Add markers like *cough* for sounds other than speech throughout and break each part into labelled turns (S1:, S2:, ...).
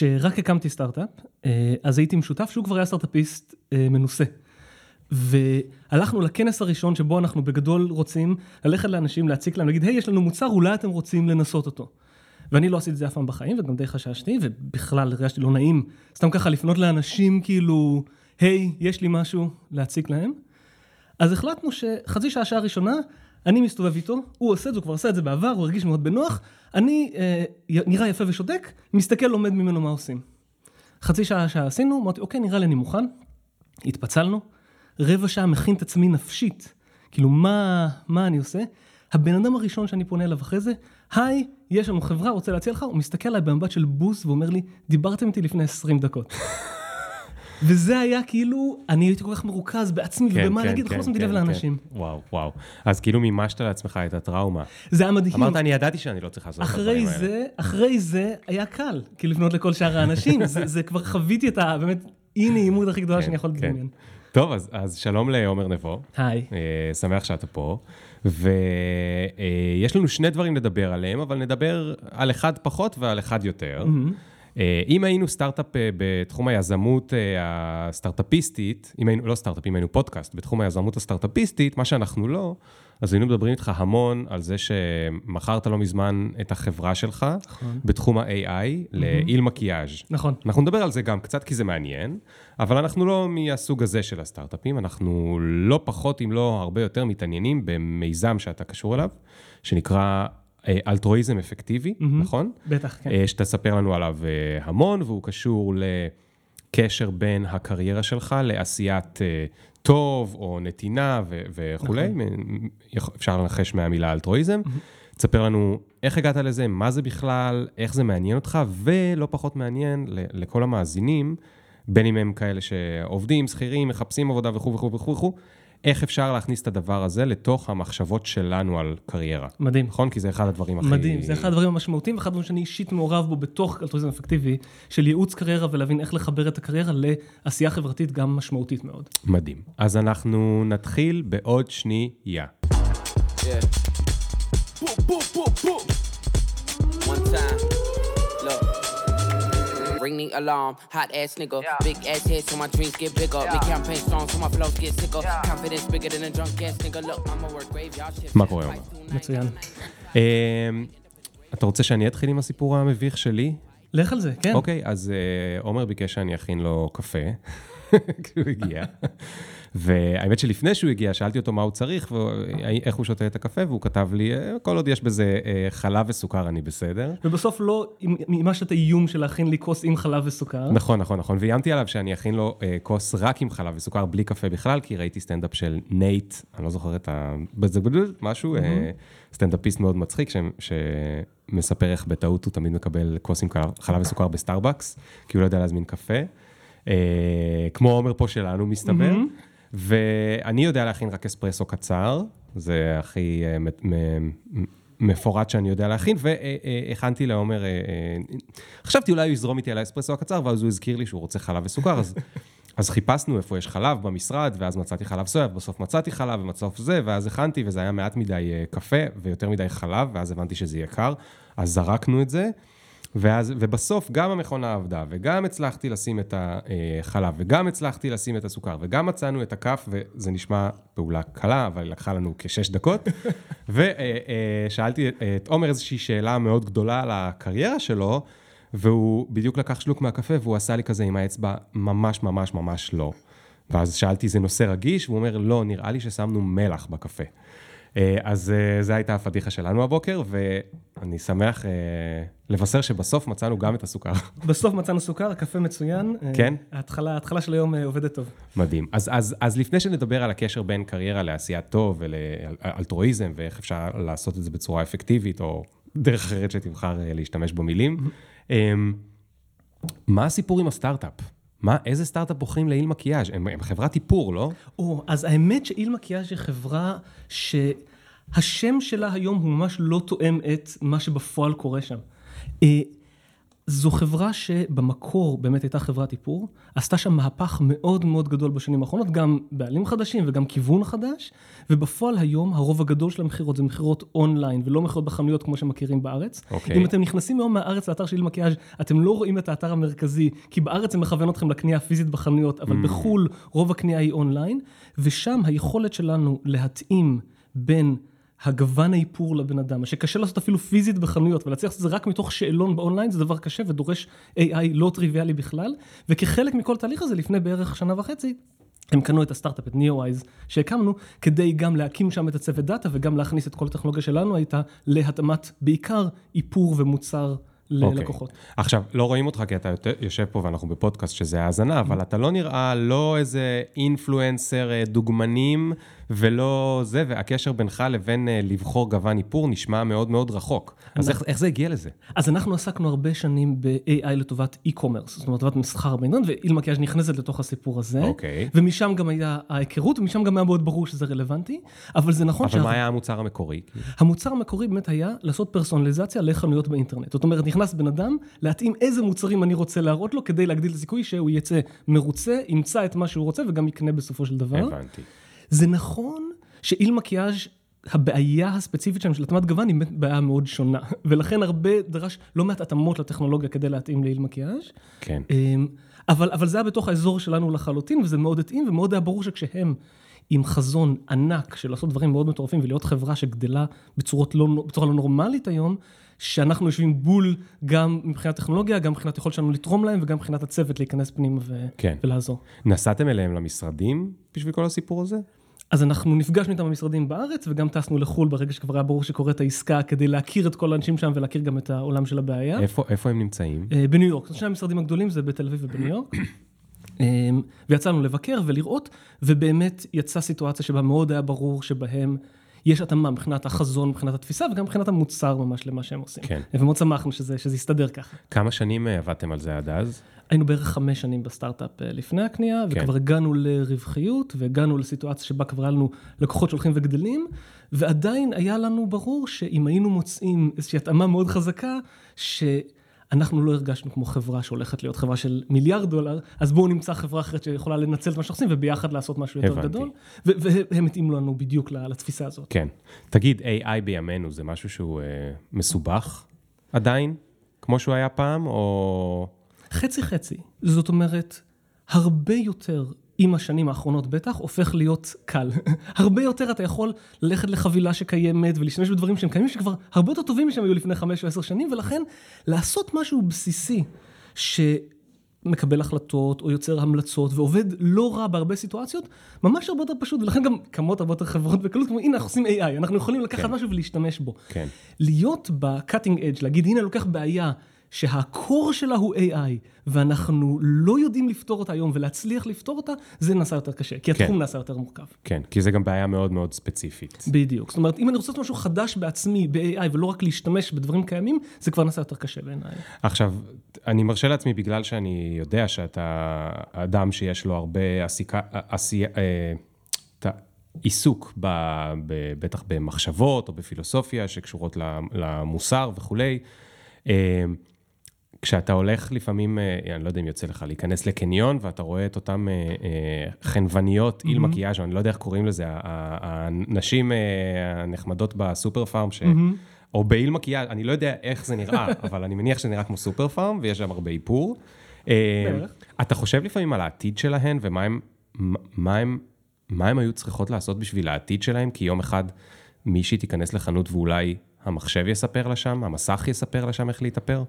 S1: כשרק הקמתי סטארט-אפ, אה, אז הייתי עם שותף שהוא כבר היה סטארט-אפיסט אה, מנוסה. והלכנו לכנס הראשון שבו אנחנו בגדול רוצים ללכת לאנשים, להציק להם, להגיד, היי, יש לנו מוצר, אולי אתם רוצים לנסות אותו. ואני לא עשיתי את זה אף פעם בחיים, וגם די חששתי, ובכלל הרגשתי לא נעים, סתם ככה לפנות לאנשים, כאילו, היי, יש לי משהו להציק להם. אז החלטנו שחצי שעה, שעה ראשונה, אני מסתובב איתו, הוא עושה את זה, הוא כבר עשה את זה בעבר, הוא הרגיש מאוד בנוח, אני אה, נראה יפה ושותק, מסתכל, לומד ממנו מה עושים. חצי שעה, שעה עשינו, אמרתי, אוקיי, נראה לי אני מוכן. התפצלנו, רבע שעה מכין את עצמי נפשית, כאילו, מה, מה אני עושה? הבן אדם הראשון שאני פונה אליו אחרי זה, היי, יש לנו חברה, רוצה להציע לך, הוא מסתכל עליי במבט של בוס ואומר לי, דיברתם איתי לפני 20 דקות. וזה היה כאילו, אני הייתי כל כך מרוכז בעצמי כן, ובמה כן, להגיד, כן, לא שמתי כן, לב כן. לאנשים.
S2: וואו, וואו. אז כאילו מימשת לעצמך את הטראומה.
S1: זה היה מדהים.
S2: אמרת, אני ידעתי שאני לא צריך לעשות את הדברים
S1: האלה. זה, אחרי זה היה קל, כאילו לפנות לכל שאר האנשים, זה, זה כבר חוויתי את ה... באמת, אי נעימות הכי גדולה כן, שאני יכול לדמיין.
S2: טוב, אז, אז שלום לעומר נבו.
S1: היי.
S2: Uh, שמח שאתה פה. ויש uh, לנו שני דברים לדבר עליהם, אבל נדבר על אחד פחות ועל אחד יותר. Mm-hmm. אה, אם היינו סטארט-אפ אה, בתחום היזמות אה, הסטארט-אפיסטית, אם היינו, לא סטארט-אפ, אם היינו פודקאסט בתחום היזמות הסטארט-אפיסטית, מה שאנחנו לא, אז היינו מדברים איתך המון על זה שמכרת לא מזמן את החברה שלך, נכון. בתחום ה-AI, לאיל מקיאז'.
S1: נכון.
S2: אנחנו נדבר על זה גם קצת כי זה מעניין, אבל אנחנו לא מהסוג הזה של הסטארט-אפים, אנחנו לא פחות, אם לא הרבה יותר, מתעניינים במיזם שאתה קשור אליו, שנקרא אלטרואיזם אפקטיבי, mm-hmm. נכון?
S1: בטח, כן.
S2: אה, שאתה תספר לנו עליו אה, המון, והוא קשור לקשר בין הקריירה שלך לעשיית טוב או נתינה ו- וכולי. נכון. אפשר לנחש מהמילה אלטרואיזם. Mm-hmm. תספר לנו איך הגעת לזה, מה זה בכלל, איך זה מעניין אותך, ולא פחות מעניין לכל המאזינים, בין אם הם כאלה שעובדים, שכירים, מחפשים עבודה וכו' וכו' וכו', איך אפשר להכניס את הדבר הזה לתוך המחשבות שלנו על קריירה.
S1: מדהים.
S2: נכון? כי זה אחד הדברים הכי...
S1: מדהים, זה אחד הדברים המשמעותיים, ואחד הדברים שאני אישית מעורב בו בתוך אלטרואיזם אפקטיבי, של ייעוץ קריירה ולהבין איך לחבר את הקריירה לעשייה חברתית גם משמעותית מאוד.
S2: מדהים. אז אנחנו נתחיל בעוד שנייה. Yeah. Ring the alarm. Hot ass nigga, yeah. big ass head so my dreams get bigger. Yeah. Me campaign strong so my flows get sicker. Yeah. Confidence bigger than a drunk ass nigga. Look, I'ma work graveyard shit. מה קורה היום?
S1: מצוין.
S2: אתה רוצה שאני אתחיל עם הסיפור המביך שלי?
S1: לך על זה, כן.
S2: אוקיי, אז עומר ביקש שאני אכין לו קפה, כשהוא הגיע. והאמת שלפני שהוא הגיע, שאלתי אותו מה הוא צריך ואיך הוא שותה את הקפה, והוא כתב לי, אה, כל עוד יש בזה אה, חלב וסוכר, אני בסדר.
S1: ובסוף לא מימשת את האיום של להכין לי כוס עם חלב וסוכר.
S2: נכון, נכון, נכון. ואיימתי עליו שאני אכין לו אה, כוס רק עם חלב וסוכר, בלי קפה בכלל, כי ראיתי סטנדאפ של נייט, אני לא זוכר את ה... משהו, סטנדאפיסט מאוד מצחיק, שמספר איך בטעות הוא תמיד מקבל כוס עם חלב וסוכר בסטארבקס, כי הוא לא יודע להזמין קפה. כמו עומר פה שלנו, מסתבר. ואני יודע להכין רק אספרסו קצר, זה הכי אה, מפורט שאני יודע להכין, והכנתי לעומר, אה, אה, חשבתי אולי הוא יזרום איתי על האספרסו הקצר, ואז הוא הזכיר לי שהוא רוצה חלב וסוכר, אז... *laughs* אז חיפשנו איפה יש חלב במשרד, ואז מצאתי חלב סויה, ובסוף מצאתי חלב, ובסוף זה, ואז הכנתי, וזה היה מעט מדי קפה, ויותר מדי חלב, ואז הבנתי שזה יהיה קר, אז זרקנו את זה, ואז, ובסוף גם המכונה עבדה, וגם הצלחתי לשים את החלב, וגם הצלחתי לשים את הסוכר, וגם מצאנו את הכף, וזה נשמע פעולה קלה, אבל היא לקחה לנו כשש דקות. *laughs* ושאלתי את עומר איזושהי שאלה מאוד גדולה על הקריירה שלו, והוא בדיוק לקח שלוק מהקפה, והוא עשה לי כזה עם האצבע, ממש ממש ממש לא. ואז שאלתי, זה נושא רגיש? והוא אומר, לא, נראה לי ששמנו מלח בקפה. אה, אז אה, זו הייתה הפדיחה שלנו הבוקר, ואני שמח אה, לבשר שבסוף מצאנו גם את הסוכר. *laughs*
S1: בסוף מצאנו סוכר, הקפה מצוין.
S2: כן?
S1: ההתחלה, ההתחלה של היום עובדת טוב.
S2: מדהים. אז, אז, אז לפני שנדבר על הקשר בין קריירה לעשיית טוב ולאלטרואיזם, ואיך אפשר לעשות את זה בצורה אפקטיבית, או דרך אחרת שתבחר להשתמש במילים, אמ, מה הסיפור עם הסטארט-אפ? מה, איזה סטארט-אפ בוחרים לאיל מקיאז'? הם, הם חברת איפור, לא?
S1: או, אז האמת שאיל מקיאז' היא חברה שהשם שלה היום הוא ממש לא תואם את מה שבפועל קורה שם. זו חברה שבמקור באמת הייתה חברת איפור, עשתה שם מהפך מאוד מאוד גדול בשנים האחרונות, גם בעלים חדשים וגם כיוון חדש, ובפועל היום הרוב הגדול של המכירות זה מכירות אונליין ולא מכירות בחנויות כמו שמכירים בארץ.
S2: אוקיי.
S1: אם אתם נכנסים היום מהארץ לאתר של מקיאז' אתם לא רואים את האתר המרכזי, כי בארץ זה מכוון אתכם לקנייה הפיזית בחנויות, אבל בחו"ל רוב הקנייה היא אונליין, ושם היכולת שלנו להתאים בין הגוון האיפור לבן אדם, שקשה לעשות אפילו פיזית בחנויות, ולהצליח לעשות את זה רק מתוך שאלון באונליין, זה דבר קשה ודורש AI לא טריוויאלי בכלל, וכחלק מכל התהליך הזה, לפני בערך שנה וחצי, הם קנו את הסטארט-אפ, את NeoWise, שהקמנו, כדי גם להקים שם את הצוות דאטה, וגם להכניס את כל הטכנולוגיה שלנו הייתה להתאמת בעיקר איפור ומוצר ללקוחות.
S2: אוקיי. עכשיו, לא רואים אותך כי אתה יותר- יושב פה ואנחנו בפודקאסט שזה האזנה, אבל אתה לא נראה לא איזה influencer אה, דוגמנים ולא זה, והקשר בינך לבין אה, לבחור גוון איפור נשמע מאוד מאוד רחוק. אז איך- איך זה הגיע לזה?
S1: אז אנחנו עסקנו הרבה שנים ב-AI לטובת e-commerce, זאת אומרת, לטובת מסחר באינטרנט, ואילמה קיאז' נכנסת לתוך הסיפור הזה.
S2: אוקיי.
S1: ומשם גם הייתה ההיכרות, ומשם גם היה מאוד ברור שזה רלוונטי, אבל זה נכון
S2: אבל מה היה המוצר המקורי?
S1: המוצר המקורי באמת היה לעשות פרסונליזציה לחנויות באינטרנט. זאת אומרת, נכנס בן אדם, להתאים איזה מוצרים אני רוצה להראות לו, כדי להגדיל את הסיכוי שהוא יצא מרוצה, ימצא את מה שהוא רוצה וגם יקנה בסופו של דבר.
S2: הבנתי.
S1: זה נכון שאיל מקיאז' הבעיה הספציפית שלהם של התאמת גוון היא בעיה מאוד שונה, ולכן הרבה דרש לא מעט התאמות לטכנולוגיה כדי להתאים לאיל מקיאז'.
S2: כן.
S1: אמ, אבל, אבל זה היה בתוך האזור שלנו לחלוטין, וזה מאוד התאים, ומאוד היה ברור שכשהם עם חזון ענק של לעשות דברים מאוד מטורפים ולהיות חברה שגדלה בצורות לא, בצורה לא נורמלית היום, שאנחנו יושבים בול גם מבחינת טכנולוגיה, גם מבחינת יכולת שלנו לתרום להם, וגם מבחינת הצוות להיכנס פנימה ו-
S2: כן.
S1: ולעזור.
S2: נסעתם אליהם למשרדים בשביל כל הסיפור הזה?
S1: אז אנחנו נפגשנו איתם במשרדים בארץ, וגם טסנו לחו"ל ברגע שכבר היה ברור שקורית העסקה, כדי להכיר את כל האנשים שם ולהכיר גם את העולם של הבעיה.
S2: איפה איפה הם נמצאים?
S1: אה, בניו יורק, שני המשרדים הגדולים זה בתל אביב ובניו יורק. אה, ויצאנו לבקר ולראות, ובאמת יצאה סיטואציה שבה מאוד היה ברור שבהם יש התאמה מבחינת החזון, מבחינת התפיסה, וגם מבחינת המוצר ממש למה שהם עושים.
S2: כן.
S1: ומאוד שמחנו שזה, שזה יסתדר ככה.
S2: כמה שנים אה, עבדתם על זה עד אז?
S1: היינו בערך חמש שנים בסטארט-אפ אה, לפני הקנייה,
S2: כן.
S1: וכבר הגענו לרווחיות, והגענו לסיטואציה שבה כבר היה לנו לקוחות שהולכים וגדלים, ועדיין היה לנו ברור שאם היינו מוצאים איזושהי התאמה מאוד חזקה, שאנחנו לא הרגשנו כמו חברה שהולכת להיות חברה של מיליארד דולר, אז בואו נמצא חברה אחרת שיכולה לנצל את מה שאנחנו עושים, וביחד לעשות משהו יותר
S2: הבנתי.
S1: גדול, והם התאימו לנו בדיוק לתפיסה הזאת.
S2: כן. תגיד, AI בימינו זה משהו שהוא אה, מסובך עדיין, כמו שהוא היה פעם, או...
S1: חצי חצי. זאת אומרת, הרבה יותר עם השנים האחרונות בטח, הופך להיות קל. *laughs* הרבה יותר אתה יכול ללכת לחבילה שקיימת ולהשתמש בדברים שהם קיימים, שכבר הרבה יותר טובים משהם היו לפני חמש או עשר שנים, ולכן לעשות משהו בסיסי שמקבל החלטות או יוצר המלצות ועובד לא רע בהרבה סיטואציות, ממש הרבה יותר פשוט, ולכן גם קמות הרבה יותר חברות בקלות, כמו הנה אנחנו עושים AI, אנחנו יכולים לקחת
S2: כן.
S1: משהו ולהשתמש בו.
S2: כן.
S1: להיות ב-cutting edge, להגיד הנה לוקח בעיה שהקור שלה הוא AI, ואנחנו לא יודעים לפתור אותה היום ולהצליח לפתור אותה, זה נעשה יותר קשה, כי התחום
S2: כן.
S1: נעשה יותר מורכב.
S2: כן, כי זה גם בעיה מאוד מאוד ספציפית.
S1: בדיוק. זאת אומרת, אם אני רוצה לעשות משהו חדש בעצמי, ב-AI, ולא רק להשתמש בדברים קיימים, זה כבר נעשה יותר קשה בעיניי.
S2: עכשיו, אני מרשה לעצמי בגלל שאני יודע שאתה אדם שיש לו הרבה עסיקה, עשייה, אה, את העיסוק, ב, ב, בטח במחשבות או בפילוסופיה שקשורות למוסר וכולי. אה, כשאתה הולך לפעמים, אה, אני לא יודע אם יוצא לך להיכנס לקניון, ואתה רואה את אותן אה, אה, חנווניות, איל מקיאז', אני לא יודע איך קוראים לזה, הנשים אה, הנחמדות בסופר פארם, ש... או באיל מקיאז', אני לא יודע איך זה נראה, *laughs* אבל אני מניח שזה נראה כמו סופר פארם, ויש שם הרבה איפור. אה. אתה חושב לפעמים על העתיד שלהן, ומה הם, מה הם, מה הם היו צריכות לעשות בשביל העתיד שלהם? כי יום אחד מישהי תיכנס לחנות ואולי המחשב יספר לה שם, המסך יספר לה שם איך להתאפר?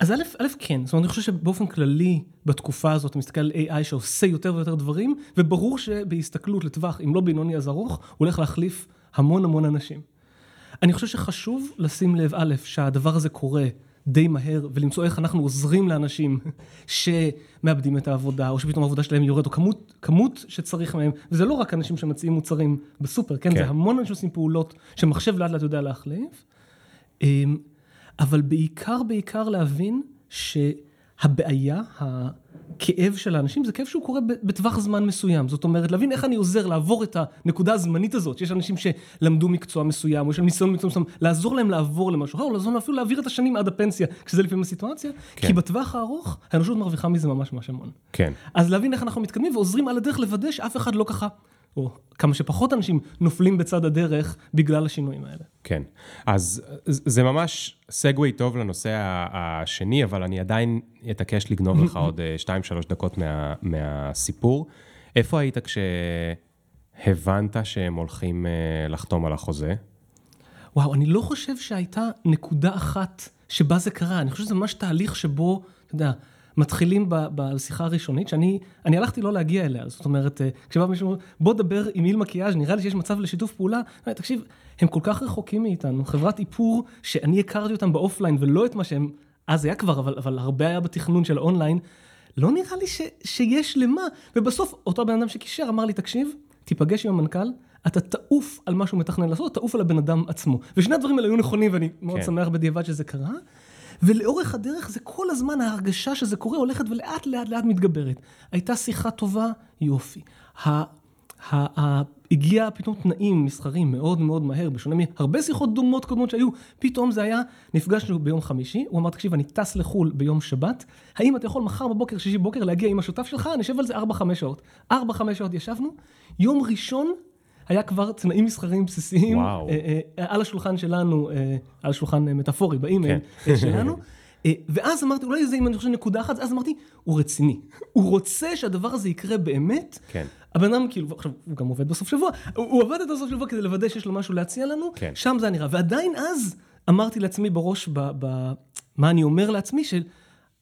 S1: אז א', א', כן, זאת אומרת, אני חושב שבאופן כללי, בתקופה הזאת, אתה מסתכל על AI שעושה יותר ויותר דברים, וברור שבהסתכלות לטווח, אם לא בינוני אז ארוך, הוא הולך להחליף המון המון אנשים. אני חושב שחשוב לשים לב, א', שהדבר הזה קורה די מהר, ולמצוא איך אנחנו עוזרים לאנשים *laughs* שמאבדים את העבודה, או שפתאום העבודה שלהם יורד, או כמות, כמות שצריך מהם, וזה לא רק אנשים שמציעים מוצרים בסופר, כן?
S2: כן.
S1: זה המון אנשים שעושים פעולות שמחשב לאט לאט יודע להחליף. אבל בעיקר, בעיקר להבין שהבעיה כאב של האנשים זה כאב שהוא קורה בטווח זמן מסוים. זאת אומרת, להבין איך אני עוזר לעבור את הנקודה הזמנית הזאת, שיש אנשים שלמדו מקצוע מסוים, או יש להם ניסיון מקצוע מסוים, לעזור להם לעבור למשהו אחר, או לעזור להם אפילו להעביר את השנים עד הפנסיה, כשזה לפעמים הסיטואציה, כן. כי בטווח הארוך, האנושות מרוויחה מזה ממש ממש המון.
S2: כן.
S1: אז להבין איך אנחנו מתקדמים ועוזרים על הדרך לוודא שאף אחד לא ככה או כמה שפחות אנשים נופלים בצד הדרך בגלל השינויים האלה.
S2: כן, אז זה ממש סגווי טוב לנושא השני, אבל אני עדיין אתעקש לגנוב לך עוד 2-3 אה, דקות מה, מהסיפור. איפה היית כשהבנת שהם הולכים אה, לחתום על החוזה?
S1: וואו, אני לא חושב שהייתה נקודה אחת שבה זה קרה, אני חושב שזה ממש תהליך שבו, אתה יודע, מתחילים בשיחה הראשונית, שאני אני הלכתי לא להגיע אליה, זאת אומרת, אה, כשבא מישהו, בוא דבר עם איל מקיאז', נראה לי שיש מצב לשיתוף פעולה, תקשיב, הם כל כך רחוקים מאיתנו, חברת איפור שאני הכרתי אותם באופליין ולא את מה שהם, אז היה כבר, אבל, אבל הרבה היה בתכנון של האונליין, לא נראה לי ש, שיש למה, ובסוף אותו בן אדם שקישר אמר לי, תקשיב, תיפגש עם המנכ"ל, אתה תעוף על מה שהוא מתכנן לעשות, תעוף על הבן אדם עצמו. ושני הדברים האלה היו נכונים, ואני מאוד כן. שמח בדיעבד שזה קרה. ולאורך הדרך זה כל הזמן ההרגשה שזה קורה הולכת ולאט לאט לאט מתגברת. הייתה שיחה טובה, יופי. הגיע פתאום תנאים מסחרים מאוד מאוד מהר, בשונה מהרבה שיחות דומות קודמות שהיו, פתאום זה היה, נפגשנו ביום חמישי, הוא אמר, תקשיב, אני טס לחו"ל ביום שבת, האם אתה יכול מחר בבוקר, שישי בבוקר, להגיע עם השותף שלך, נשב על זה 4-5 שעות. 4-5 שעות ישבנו, יום ראשון היה כבר תנאים מסחריים בסיסיים
S2: וואו. אה,
S1: אה, על השולחן שלנו, אה, על השולחן מטאפורי באימייל כן. שלנו. ואז אמרתי, אולי זה אם אני חושב נקודה אחת, אז אמרתי, הוא רציני. הוא רוצה שהדבר הזה יקרה באמת.
S2: כן.
S1: הבן אדם כאילו, עכשיו, הוא גם עובד בסוף שבוע, הוא עובד את הסוף שבוע כדי לוודא שיש לו משהו להציע לנו,
S2: כן.
S1: שם זה היה נראה. ועדיין אז אמרתי לעצמי בראש, ב, ב, מה אני אומר לעצמי, של...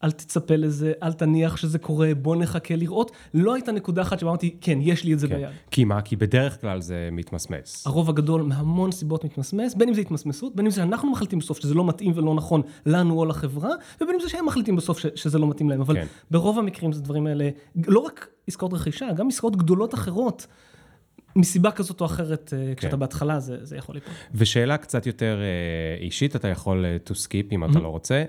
S1: אל תצפה לזה, אל תניח שזה קורה, בוא נחכה לראות. לא הייתה נקודה אחת שבה אמרתי, כן, יש לי את זה כן. ביד.
S2: כי מה? כי בדרך כלל זה מתמסמס.
S1: הרוב הגדול מהמון סיבות מתמסמס, בין אם זה התמסמסות, בין אם זה אנחנו מחליטים בסוף שזה לא מתאים ולא נכון לנו או לחברה, ובין אם זה שהם מחליטים בסוף ש- שזה לא מתאים להם. אבל כן. ברוב המקרים זה דברים האלה, לא רק עסקאות רכישה, גם עסקאות גדולות אחרות. מסיבה כזאת או אחרת, אה, כן. כשאתה בהתחלה, זה, זה יכול ליפול.
S2: ושאלה קצת יותר אה, אישית, אתה יכול אה, to skip אם אתה לא רוצה.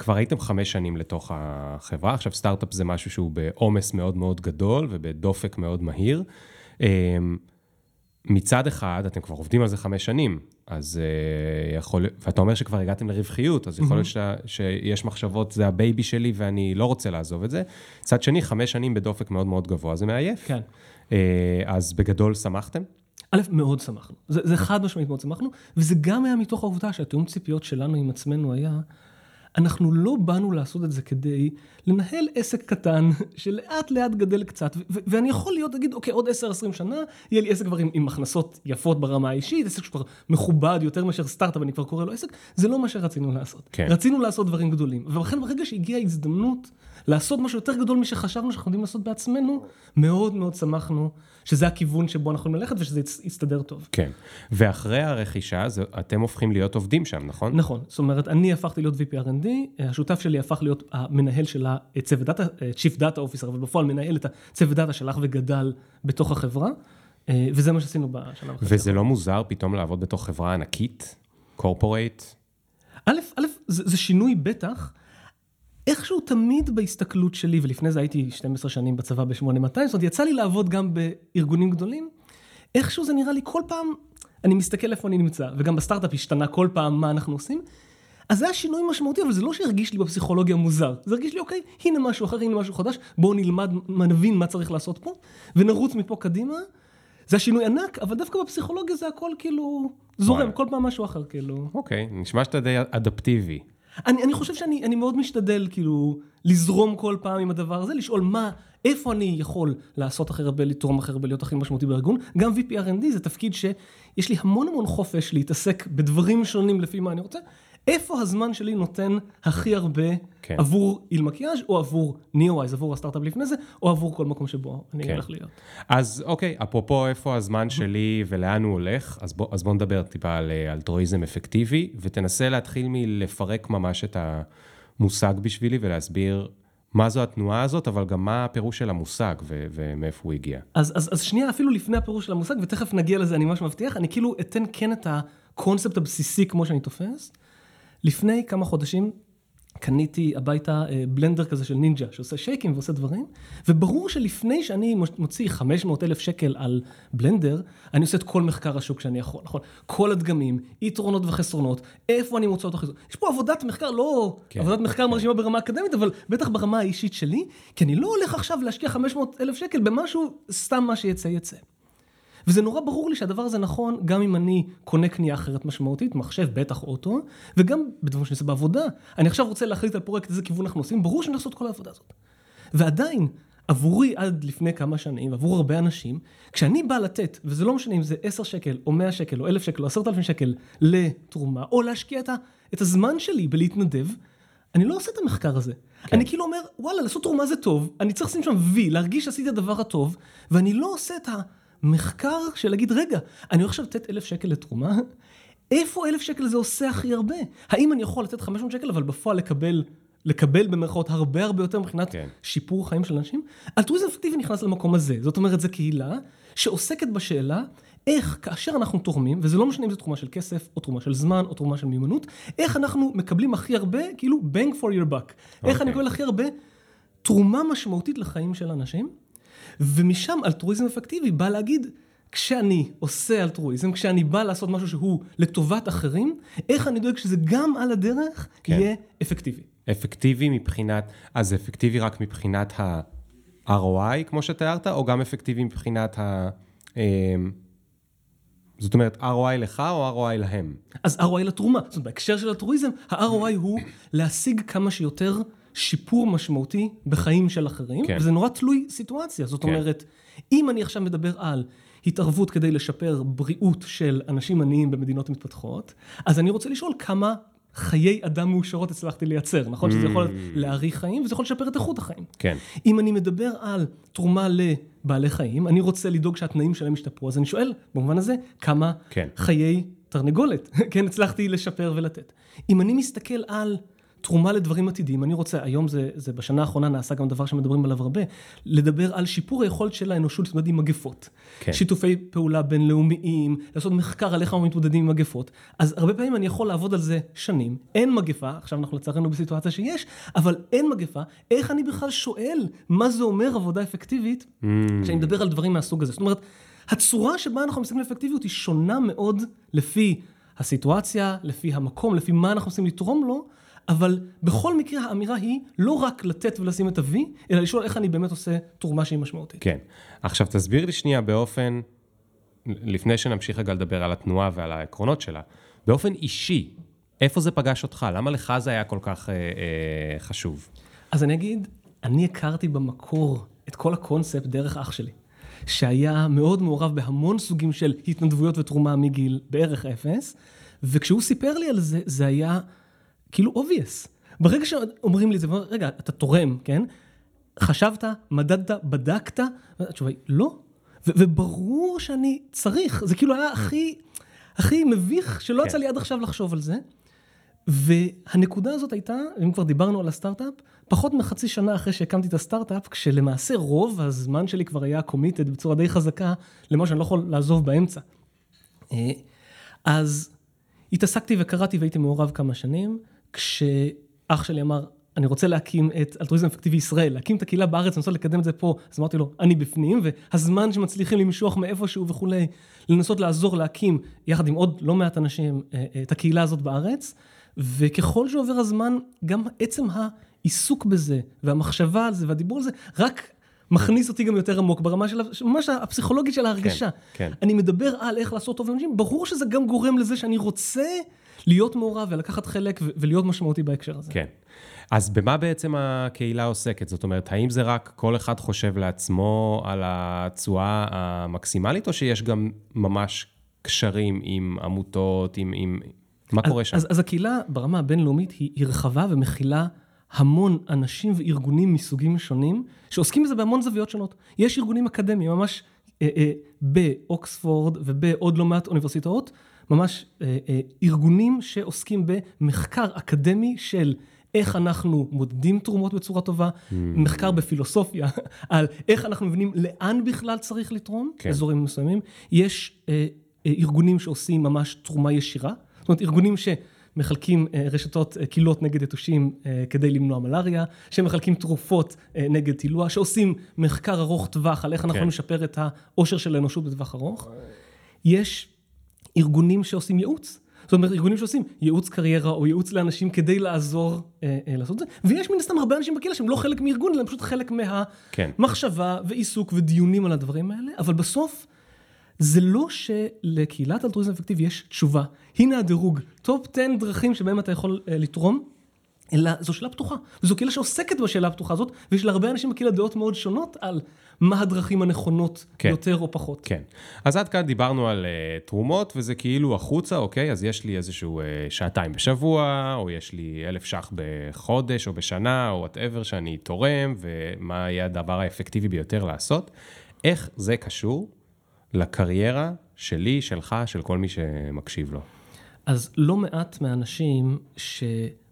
S2: כבר הייתם חמש שנים לתוך החברה, עכשיו סטארט-אפ זה משהו שהוא בעומס מאוד מאוד גדול ובדופק מאוד מהיר. אמ, מצד אחד, אתם כבר עובדים על זה חמש שנים, אז uh, יכול, ואתה אומר שכבר הגעתם לרווחיות, אז יכול להיות mm-hmm. שיש מחשבות, זה ה baby שלי ואני לא רוצה לעזוב את זה. מצד שני, חמש שנים בדופק מאוד מאוד גבוה, זה מעייף.
S1: כן.
S2: Uh, אז בגדול שמחתם?
S1: א', מאוד שמחנו. זה, זה חד משמעית מאוד שמחנו, וזה גם היה מתוך העובדה שהתיאום ציפיות שלנו עם עצמנו היה אנחנו לא באנו לעשות את זה כדי לנהל עסק קטן שלאט לאט גדל קצת, ואני יכול להיות, להגיד, אוקיי, עוד 10-20 שנה, יהיה לי עסק כבר עם, עם הכנסות יפות ברמה האישית, עסק שכבר מכובד יותר מאשר סטארט-אפ, אני כבר קורא לו עסק, זה לא מה שרצינו לעשות.
S2: כן.
S1: רצינו לעשות דברים גדולים, ולכן ברגע שהגיעה הזדמנות לעשות משהו יותר גדול משחשבנו שאנחנו יודעים לעשות בעצמנו, מאוד מאוד שמחנו שזה הכיוון שבו אנחנו יכולים ללכת ושזה יסתדר טוב.
S2: כן, ואחרי הרכישה, זה, אתם הופכים להיות עובדים שם, נכון?
S1: נכון, זאת אומרת, אני הפכתי להיות VP R&D, השותף שלי הפך להיות המנהל של הצוות דאטה, Chief Data Officer, אבל בפועל מנהל את הצוות דאטה שהלך וגדל בתוך החברה, אה, וזה מה שעשינו בשנה
S2: וחצי. וזה לא מוזר פתאום לעבוד בתוך חברה ענקית, corporate?
S1: א', א', זה, זה שינוי בטח. איכשהו תמיד בהסתכלות שלי, ולפני זה הייתי 12 שנים בצבא ב-8200, זאת אומרת, יצא לי לעבוד גם בארגונים גדולים, איכשהו זה נראה לי כל פעם, אני מסתכל איפה אני נמצא, וגם בסטארט-אפ השתנה כל פעם מה אנחנו עושים, אז זה היה שינוי משמעותי, אבל זה לא שהרגיש לי בפסיכולוגיה מוזר, זה הרגיש לי, אוקיי, הנה משהו אחר, הנה משהו חדש, בואו נלמד, נבין מה צריך לעשות פה, ונרוץ מפה קדימה. זה השינוי ענק, אבל דווקא בפסיכולוגיה זה הכל כאילו זורם, כל פעם משהו אחר, כאילו.
S2: אוקיי, נשמע שאתה די אדפטיבי.
S1: אני, אני חושב שאני אני מאוד משתדל כאילו לזרום כל פעם עם הדבר הזה, לשאול מה, איפה אני יכול לעשות הכי הרבה, לתרום הכי הרבה, להיות הכי משמעותי בארגון. גם VP R&D זה תפקיד שיש לי המון המון חופש להתעסק בדברים שונים לפי מה אני רוצה. איפה הזמן שלי נותן הכי הרבה כן. עבור אילמקיאז' או עבור ניאו-וייז, עבור הסטארט-אפ לפני זה, או עבור כל מקום שבו אני כן. הולך להיות.
S2: אז אוקיי, אפרופו איפה הזמן שלי ולאן הוא הולך, אז בוא, אז בוא נדבר טיפה על אה, אלטרואיזם אפקטיבי, ותנסה להתחיל מלפרק ממש את המושג בשבילי ולהסביר מה זו התנועה הזאת, אבל גם מה הפירוש של המושג ו- ומאיפה הוא הגיע.
S1: אז, אז, אז שנייה, אפילו לפני הפירוש של המושג, ותכף נגיע לזה, אני ממש מבטיח, אני כאילו אתן כן את הקונספט הבסיסי כמו שאני תופס. לפני כמה חודשים קניתי הביתה אה, בלנדר כזה של נינג'ה, שעושה שייקים ועושה דברים, וברור שלפני שאני מוציא 500 אלף שקל על בלנדר, אני עושה את כל מחקר השוק שאני יכול, נכון? כל הדגמים, יתרונות וחסרונות, איפה אני מוצא אותו חיסון. יש פה עבודת מחקר, לא כן, עבודת מחקר כן. מרשימה ברמה אקדמית, אבל בטח ברמה האישית שלי, כי אני לא הולך עכשיו להשקיע 500 אלף שקל במשהו, סתם מה שיצא יצא. וזה נורא ברור לי שהדבר הזה נכון גם אם אני קונה קנייה אחרת משמעותית, מחשב, בטח אוטו, וגם בדברים שאני עושה בעבודה. אני עכשיו רוצה להחליט על פרויקט איזה כיוון אנחנו עושים, ברור שאני לעשות את כל העבודה הזאת. ועדיין, עבורי עד לפני כמה שנים, עבור הרבה אנשים, כשאני בא לתת, וזה לא משנה אם זה 10 שקל, או 100 שקל, או 1,000 שקל, או 10,000 שקל לתרומה, או להשקיע את, ה, את הזמן שלי בלהתנדב, אני לא עושה את המחקר הזה. כן. אני כאילו אומר, וואלה, לעשות תרומה זה טוב, אני צריך לשים שם וי, להרגיש שעשיתי את הדבר הטוב, ואני לא עושה את ה... מחקר של להגיד, רגע, אני הולך עכשיו לתת אלף שקל לתרומה, איפה אלף שקל זה עושה הכי הרבה? האם אני יכול לתת 500 שקל, אבל בפועל לקבל, לקבל במרכאות הרבה הרבה יותר מבחינת כן. שיפור חיים של אנשים? אלטרואיזם אפקטיבי נכנס למקום הזה. זאת אומרת, זו קהילה שעוסקת בשאלה איך כאשר אנחנו תורמים, וזה לא משנה אם זו תרומה של כסף, או תרומה של זמן, או תרומה של מיומנות, איך אנחנו מקבלים הכי הרבה, כאילו bang for your buck. Okay. איך אני אוקיי. מקבל הכי הרבה תרומה משמעותית לחיים של אנשים. ומשם אלטרואיזם אפקטיבי בא להגיד, כשאני עושה אלטרואיזם, כשאני בא לעשות משהו שהוא לטובת אחרים, איך אני דואג שזה גם על הדרך כן. יהיה אפקטיבי.
S2: אפקטיבי מבחינת, אז זה אפקטיבי רק מבחינת ה-ROI, כמו שתיארת, או גם אפקטיבי מבחינת ה... אמ, זאת אומרת, ROI לך או ROI להם?
S1: אז ROI לתרומה. זאת אומרת, בהקשר של אלטרואיזם, ה-ROI הוא להשיג כמה שיותר שיפור משמעותי בחיים של אחרים, כן. וזה נורא תלוי סיטואציה. זאת כן. אומרת, אם אני עכשיו מדבר על התערבות כדי לשפר בריאות של אנשים עניים במדינות מתפתחות, אז אני רוצה לשאול כמה חיי אדם מאושרות הצלחתי לייצר, נכון? Mm. שזה יכול להאריך חיים וזה יכול לשפר את איכות החיים.
S2: כן.
S1: אם אני מדבר על תרומה לבעלי חיים, אני רוצה לדאוג שהתנאים שלהם ישתפרו, אז אני שואל, במובן הזה, כמה כן. חיי תרנגולת, *laughs* כן, הצלחתי לשפר ולתת. אם אני מסתכל על תרומה לדברים עתידיים. אני רוצה, היום זה, זה בשנה האחרונה נעשה גם דבר שמדברים עליו הרבה, לדבר על שיפור היכולת של האנושות להתמודד עם מגפות. כן. שיתופי פעולה בינלאומיים, לעשות מחקר על איך אנחנו מתמודדים עם מגפות. אז הרבה פעמים אני יכול לעבוד על זה שנים, אין מגפה, עכשיו אנחנו לצערנו בסיטואציה שיש, אבל אין מגפה, איך אני בכלל שואל מה זה אומר עבודה אפקטיבית, mm. כשאני מדבר על דברים מהסוג הזה. זאת אומרת, הצורה שבה אנחנו מסתכלים על אפקטיביות היא שונה מאוד לפי הסיטואציה, לפי המקום, לפי מה אנחנו עושים לתרום לו. אבל בכל מקרה האמירה היא לא רק לתת ולשים את ה-V, אלא לשאול איך אני באמת עושה תרומה שהיא משמעותית.
S2: כן. עכשיו תסביר לי שנייה באופן, לפני שנמשיך רגע לדבר על התנועה ועל העקרונות שלה, באופן אישי, איפה זה פגש אותך? למה לך זה היה כל כך אה, אה, חשוב?
S1: אז אני אגיד, אני הכרתי במקור את כל הקונספט דרך אח שלי, שהיה מאוד מעורב בהמון סוגים של התנדבויות ותרומה מגיל בערך אפס, וכשהוא סיפר לי על זה, זה היה... כאילו obvious. ברגע שאומרים לי את זה, רגע, אתה תורם, כן? חשבת, מדדת, בדקת? התשובה היא, לא. וברור שאני צריך, זה כאילו היה הכי, הכי מביך שלא יצא לי עד עכשיו לחשוב על זה. והנקודה הזאת הייתה, אם כבר דיברנו על הסטארט-אפ, פחות מחצי שנה אחרי שהקמתי את הסטארט-אפ, כשלמעשה רוב הזמן שלי כבר היה קומיטד בצורה די חזקה למה שאני לא יכול לעזוב באמצע. אה, אז התעסקתי וקראתי והייתי מעורב כמה שנים, כשאח שלי אמר, אני רוצה להקים את אלטרואיזם אפקטיבי ישראל, להקים את הקהילה בארץ, לנסות לקדם את זה פה, אז אמרתי לו, אני בפנים, והזמן שמצליחים למשוך מאיפשהו וכולי, לנסות לעזור להקים, יחד עם עוד לא מעט אנשים, אה, אה, את הקהילה הזאת בארץ, וככל שעובר הזמן, גם עצם העיסוק בזה, והמחשבה על זה, והדיבור על זה, רק מכניס אותי גם יותר עמוק ברמה של, ממש הפסיכולוגית של ההרגשה. כן, כן. אני מדבר על איך לעשות טוב לאנשים, ברור שזה גם גורם לזה שאני רוצה להיות מעורב ולקחת חלק ולהיות משמעותי בהקשר הזה.
S2: כן. אז במה בעצם הקהילה עוסקת? זאת אומרת, האם זה רק כל אחד חושב לעצמו על התשואה המקסימלית, או שיש גם ממש קשרים עם עמותות, עם... עם... מה
S1: אז,
S2: קורה שם?
S1: אז, אז הקהילה ברמה הבינלאומית היא, היא רחבה ומכילה המון אנשים וארגונים מסוגים שונים, שעוסקים בזה בהמון זוויות שונות. יש ארגונים אקדמיים, ממש אה, אה, באוקספורד ובעוד לא מעט אוניברסיטאות, ממש אה, אה, ארגונים שעוסקים במחקר אקדמי של איך אנחנו מודדים תרומות בצורה טובה, mm. מחקר בפילוסופיה *laughs* על איך אנחנו מבינים לאן בכלל צריך לתרום, כן. אזורים מסוימים. יש אה, ארגונים שעושים ממש תרומה ישירה, זאת אומרת ארגונים ש... שמחלקים אה, רשתות קילות נגד יתושים כדי למנוע מלאריה, שמחלקים תרופות נגד טילוע, שעושים מחקר ארוך טווח על איך אנחנו
S2: כן.
S1: נשפר את האושר של האנושות בטווח ארוך. יש ארגונים שעושים ייעוץ. זאת אומרת, ארגונים שעושים ייעוץ קריירה או ייעוץ לאנשים כדי לעזור אה, אה, לעשות את זה, ויש מן הסתם הרבה אנשים בקהילה שהם לא חלק מארגון, אלא הם פשוט חלק
S2: כן.
S1: מהמחשבה ועיסוק ודיונים על הדברים האלה, אבל בסוף זה לא שלקהילת אלטרואיזם אפקטיבי יש תשובה. הנה הדירוג, top 10 דרכים שבהם אתה יכול אה, לתרום, אלא זו שאלה פתוחה. זו קהילה שעוסקת בשאלה הפתוחה הזאת, ויש להרבה אנשים בקהילה דעות מאוד שונות על מה הדרכים הנכונות
S2: כן.
S1: יותר או פחות.
S2: כן. אז עד כאן דיברנו על uh, תרומות, וזה כאילו החוצה, אוקיי? אז יש לי איזשהו uh, שעתיים בשבוע, או יש לי אלף ש"ח בחודש או בשנה, או whatever שאני תורם, ומה יהיה הדבר האפקטיבי ביותר לעשות. איך זה קשור לקריירה שלי, שלך, של כל מי שמקשיב לו?
S1: אז לא מעט מהאנשים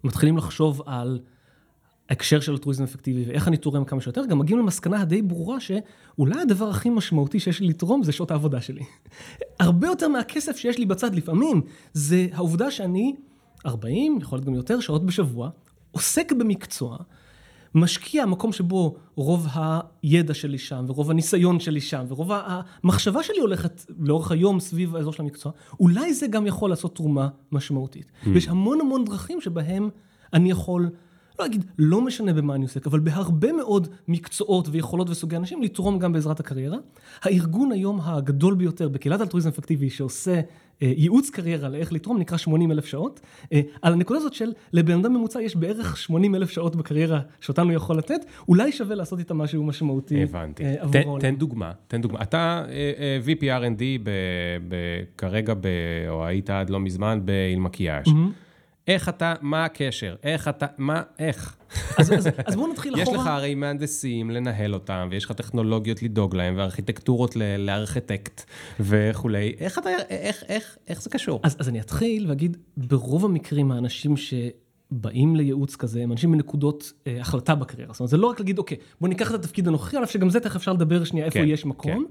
S1: שמתחילים לחשוב על ההקשר של אלטרואיזם אפקטיבי ואיך אני תורם כמה שיותר, גם מגיעים למסקנה הדי ברורה שאולי הדבר הכי משמעותי שיש לי לתרום זה שעות העבודה שלי. *laughs* הרבה יותר מהכסף שיש לי בצד לפעמים, זה העובדה שאני 40, יכול להיות גם יותר, שעות בשבוע, עוסק במקצוע, משקיע מקום שבו רוב הידע שלי שם, ורוב הניסיון שלי שם, ורוב המחשבה שלי הולכת לאורך היום סביב האזור של המקצוע, אולי זה גם יכול לעשות תרומה משמעותית.
S2: Mm.
S1: ויש המון המון דרכים שבהם אני יכול, לא אגיד, לא משנה במה אני עוסק, אבל בהרבה מאוד מקצועות ויכולות וסוגי אנשים, לתרום גם בעזרת הקריירה. הארגון היום הגדול ביותר בקהילת אלטרואיזם אפקטיבי שעושה ייעוץ קריירה לאיך לתרום, נקרא 80 אלף שעות. אה, על הנקודה הזאת של לבן אדם ממוצע יש בערך 80 אלף שעות בקריירה שאותן הוא יכול לתת, אולי שווה לעשות איתה משהו משמעותי
S2: הבנתי.
S1: אה,
S2: תן,
S1: עבורו.
S2: תן דוגמה, תן דוגמה. אתה אה, אה, VP R&D כרגע, או היית עד לא מזמן באילמקיאז'. איך אתה, מה הקשר? איך אתה, מה, איך?
S1: אז, אז, אז בואו נתחיל
S2: יש
S1: אחורה.
S2: לך הרי מהנדסים לנהל אותם, ויש לך טכנולוגיות לדאוג להם, וארכיטקטורות לארכיטקט וכולי. איך אתה, איך, איך, איך זה קשור?
S1: אז, אז אני אתחיל ואגיד, ברוב המקרים האנשים שבאים לייעוץ כזה, הם אנשים בנקודות אה, החלטה בקריירה. זאת אומרת, זה לא רק להגיד, אוקיי, בוא ניקח את התפקיד הנוכחי, על אף שגם זה תכף אפשר לדבר שנייה איפה
S2: כן,
S1: יש מקום,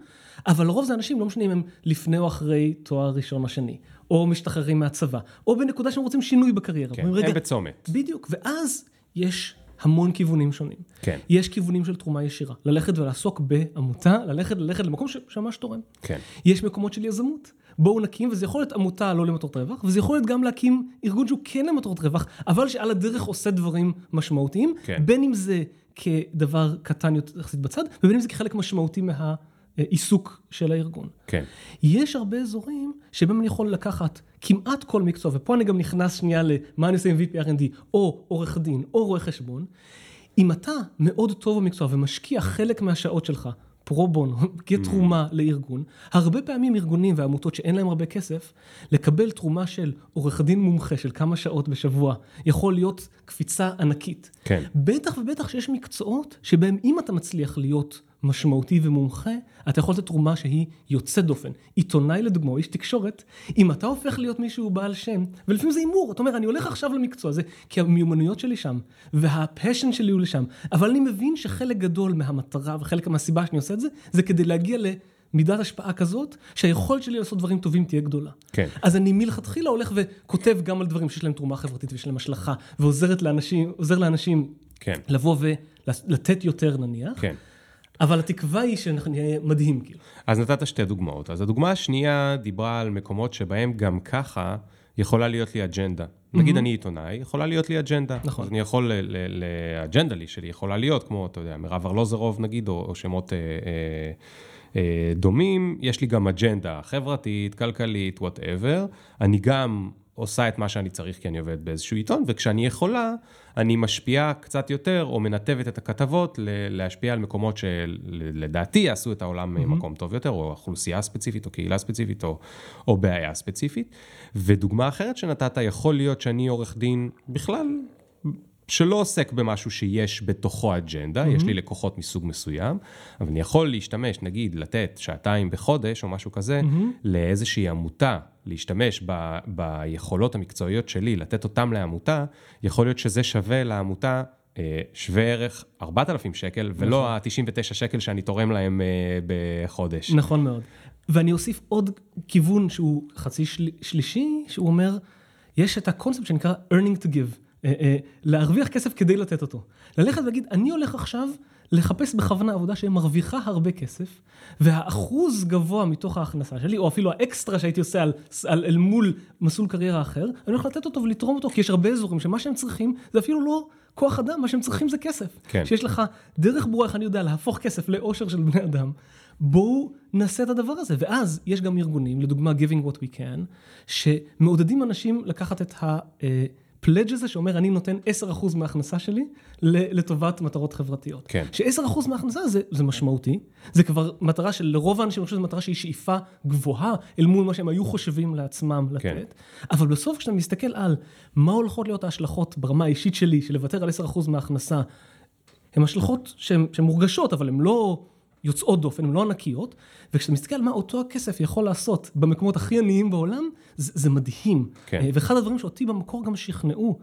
S1: אבל לרוב זה אנשים, לא משנה אם הם לפני או אחרי תואר ראשון או שני, או משתחררים מהצבא, או בנקודה שהם רוצים שינוי בקריירה.
S2: כן,
S1: אומרים,
S2: הם בצומת.
S1: בדיוק, ואז יש המון כיוונים שונים.
S2: כן.
S1: יש כיוונים של תרומה ישירה, ללכת ולעסוק בעמותה, ללכת, ללכת למקום ש- שממש תורם.
S2: כן.
S1: יש מקומות של יזמות. בואו נקים, וזה יכול להיות עמותה לא למטרות רווח, וזה יכול להיות גם להקים ארגון שהוא כן למטרות רווח, אבל שעל הדרך עושה דברים משמעותיים,
S2: כן.
S1: בין אם זה כדבר קטן יחסית בצד, ובין אם זה כחלק משמעותי מהעיסוק של הארגון.
S2: כן.
S1: יש הרבה אזורים שבהם אני יכול לקחת כמעט כל מקצוע, ופה אני גם נכנס שנייה למה אני עושה עם VP R&D, או עורך דין, או רואה חשבון. אם אתה מאוד טוב במקצוע ומשקיע חלק מהשעות שלך, פרו בונו, *laughs* כתרומה לארגון, הרבה פעמים ארגונים ועמותות שאין להם הרבה כסף, לקבל תרומה של עורך דין מומחה של כמה שעות בשבוע, יכול להיות קפיצה ענקית.
S2: כן.
S1: בטח ובטח שיש מקצועות שבהם אם אתה מצליח להיות משמעותי ומומחה, אתה יכול לתת תרומה שהיא יוצאת דופן. עיתונאי לדוגמה, או איש תקשורת, אם אתה הופך להיות מישהו בעל שם, ולפעמים זה הימור, אתה אומר, אני הולך עכשיו למקצוע הזה, כי המיומנויות שלי שם, והפשן שלי הוא לשם, אבל אני מבין שחלק גדול מהמטרה וחלק מהסיבה שאני עושה את זה, זה כדי להגיע למידת השפעה כזאת, שהיכולת שלי לעשות דברים טובים תהיה גדולה.
S2: כן.
S1: אז אני מלכתחילה הולך וכותב גם על דברים שיש להם תרומה חברתית ויש להם השלכה, ועוזרת לאנשים, לאנשים
S2: כן.
S1: לבוא ולתת יותר נניח,
S2: כן.
S1: אבל התקווה היא שאנחנו נהיה מדהים כאילו.
S2: אז נתת שתי דוגמאות. אז הדוגמה השנייה דיברה על מקומות שבהם גם ככה יכולה להיות לי אג'נדה. נגיד אני עיתונאי, יכולה להיות לי אג'נדה.
S1: נכון.
S2: אז אני יכול, לאג'נדה לי שלי יכולה להיות, כמו, אתה יודע, מירב ארלוזרוב נגיד, או, או שמות אה, אה, אה, דומים. יש לי גם אג'נדה חברתית, כלכלית, whatever. אני גם עושה את מה שאני צריך כי אני עובד באיזשהו עיתון, וכשאני יכולה, אני משפיעה קצת יותר, או מנתבת את הכתבות להשפיע על מקומות שלדעתי יעשו את העולם mm-hmm. מקום טוב יותר, או אוכלוסייה ספציפית, או קהילה ספציפית, או, או בעיה ספציפית. ודוגמה אחרת שנתת, יכול להיות שאני עורך דין בכלל שלא עוסק במשהו שיש בתוכו אג'נדה, mm-hmm. יש לי לקוחות מסוג מסוים, אבל אני יכול להשתמש, נגיד, לתת שעתיים בחודש או משהו כזה, mm-hmm. לאיזושהי עמותה, להשתמש ב, ביכולות המקצועיות שלי, לתת אותם לעמותה, יכול להיות שזה שווה לעמותה אה, שווה ערך 4,000 שקל, ולא ה-99 שקל שאני תורם להם אה, בחודש.
S1: נכון מאוד. ואני אוסיף עוד כיוון שהוא חצי של... שלישי, שהוא אומר, יש את הקונספט שנקרא earning to give, להרוויח כסף כדי לתת אותו. ללכת ולהגיד, אני הולך עכשיו לחפש בכוונה עבודה שמרוויחה הרבה כסף, והאחוז גבוה מתוך ההכנסה שלי, או אפילו האקסטרה שהייתי עושה על, על, אל מול מסלול קריירה אחר, אני הולך לתת אותו ולתרום אותו, כי יש הרבה אזורים שמה שהם צריכים זה אפילו לא כוח אדם, מה שהם צריכים זה כסף.
S2: כן.
S1: שיש לך דרך ברורה, איך אני יודע, להפוך כסף לאושר של בני אדם. בואו נעשה את הדבר הזה. ואז יש גם ארגונים, לדוגמה Giving What We Can, שמעודדים אנשים לקחת את הפלאג' הזה שאומר, אני נותן 10% מההכנסה שלי לטובת מטרות חברתיות.
S2: כן.
S1: ש-10% מההכנסה זה, זה משמעותי, זה כבר מטרה של לרוב האנשים, אני חושב שזו מטרה שהיא שאיפה גבוהה אל מול מה שהם היו חושבים לעצמם לתת.
S2: כן.
S1: אבל בסוף כשאתה מסתכל על מה הולכות להיות ההשלכות ברמה האישית שלי, של לוותר על 10% מההכנסה, הן השלכות שהן מורגשות, אבל הן לא יוצאות דופן, הן לא ענקיות, וכשאתה מסתכל על מה אותו הכסף יכול לעשות במקומות הכי עניים בעולם, זה, זה מדהים.
S2: כן.
S1: אה, ואחד הדברים שאותי במקור גם שכנעו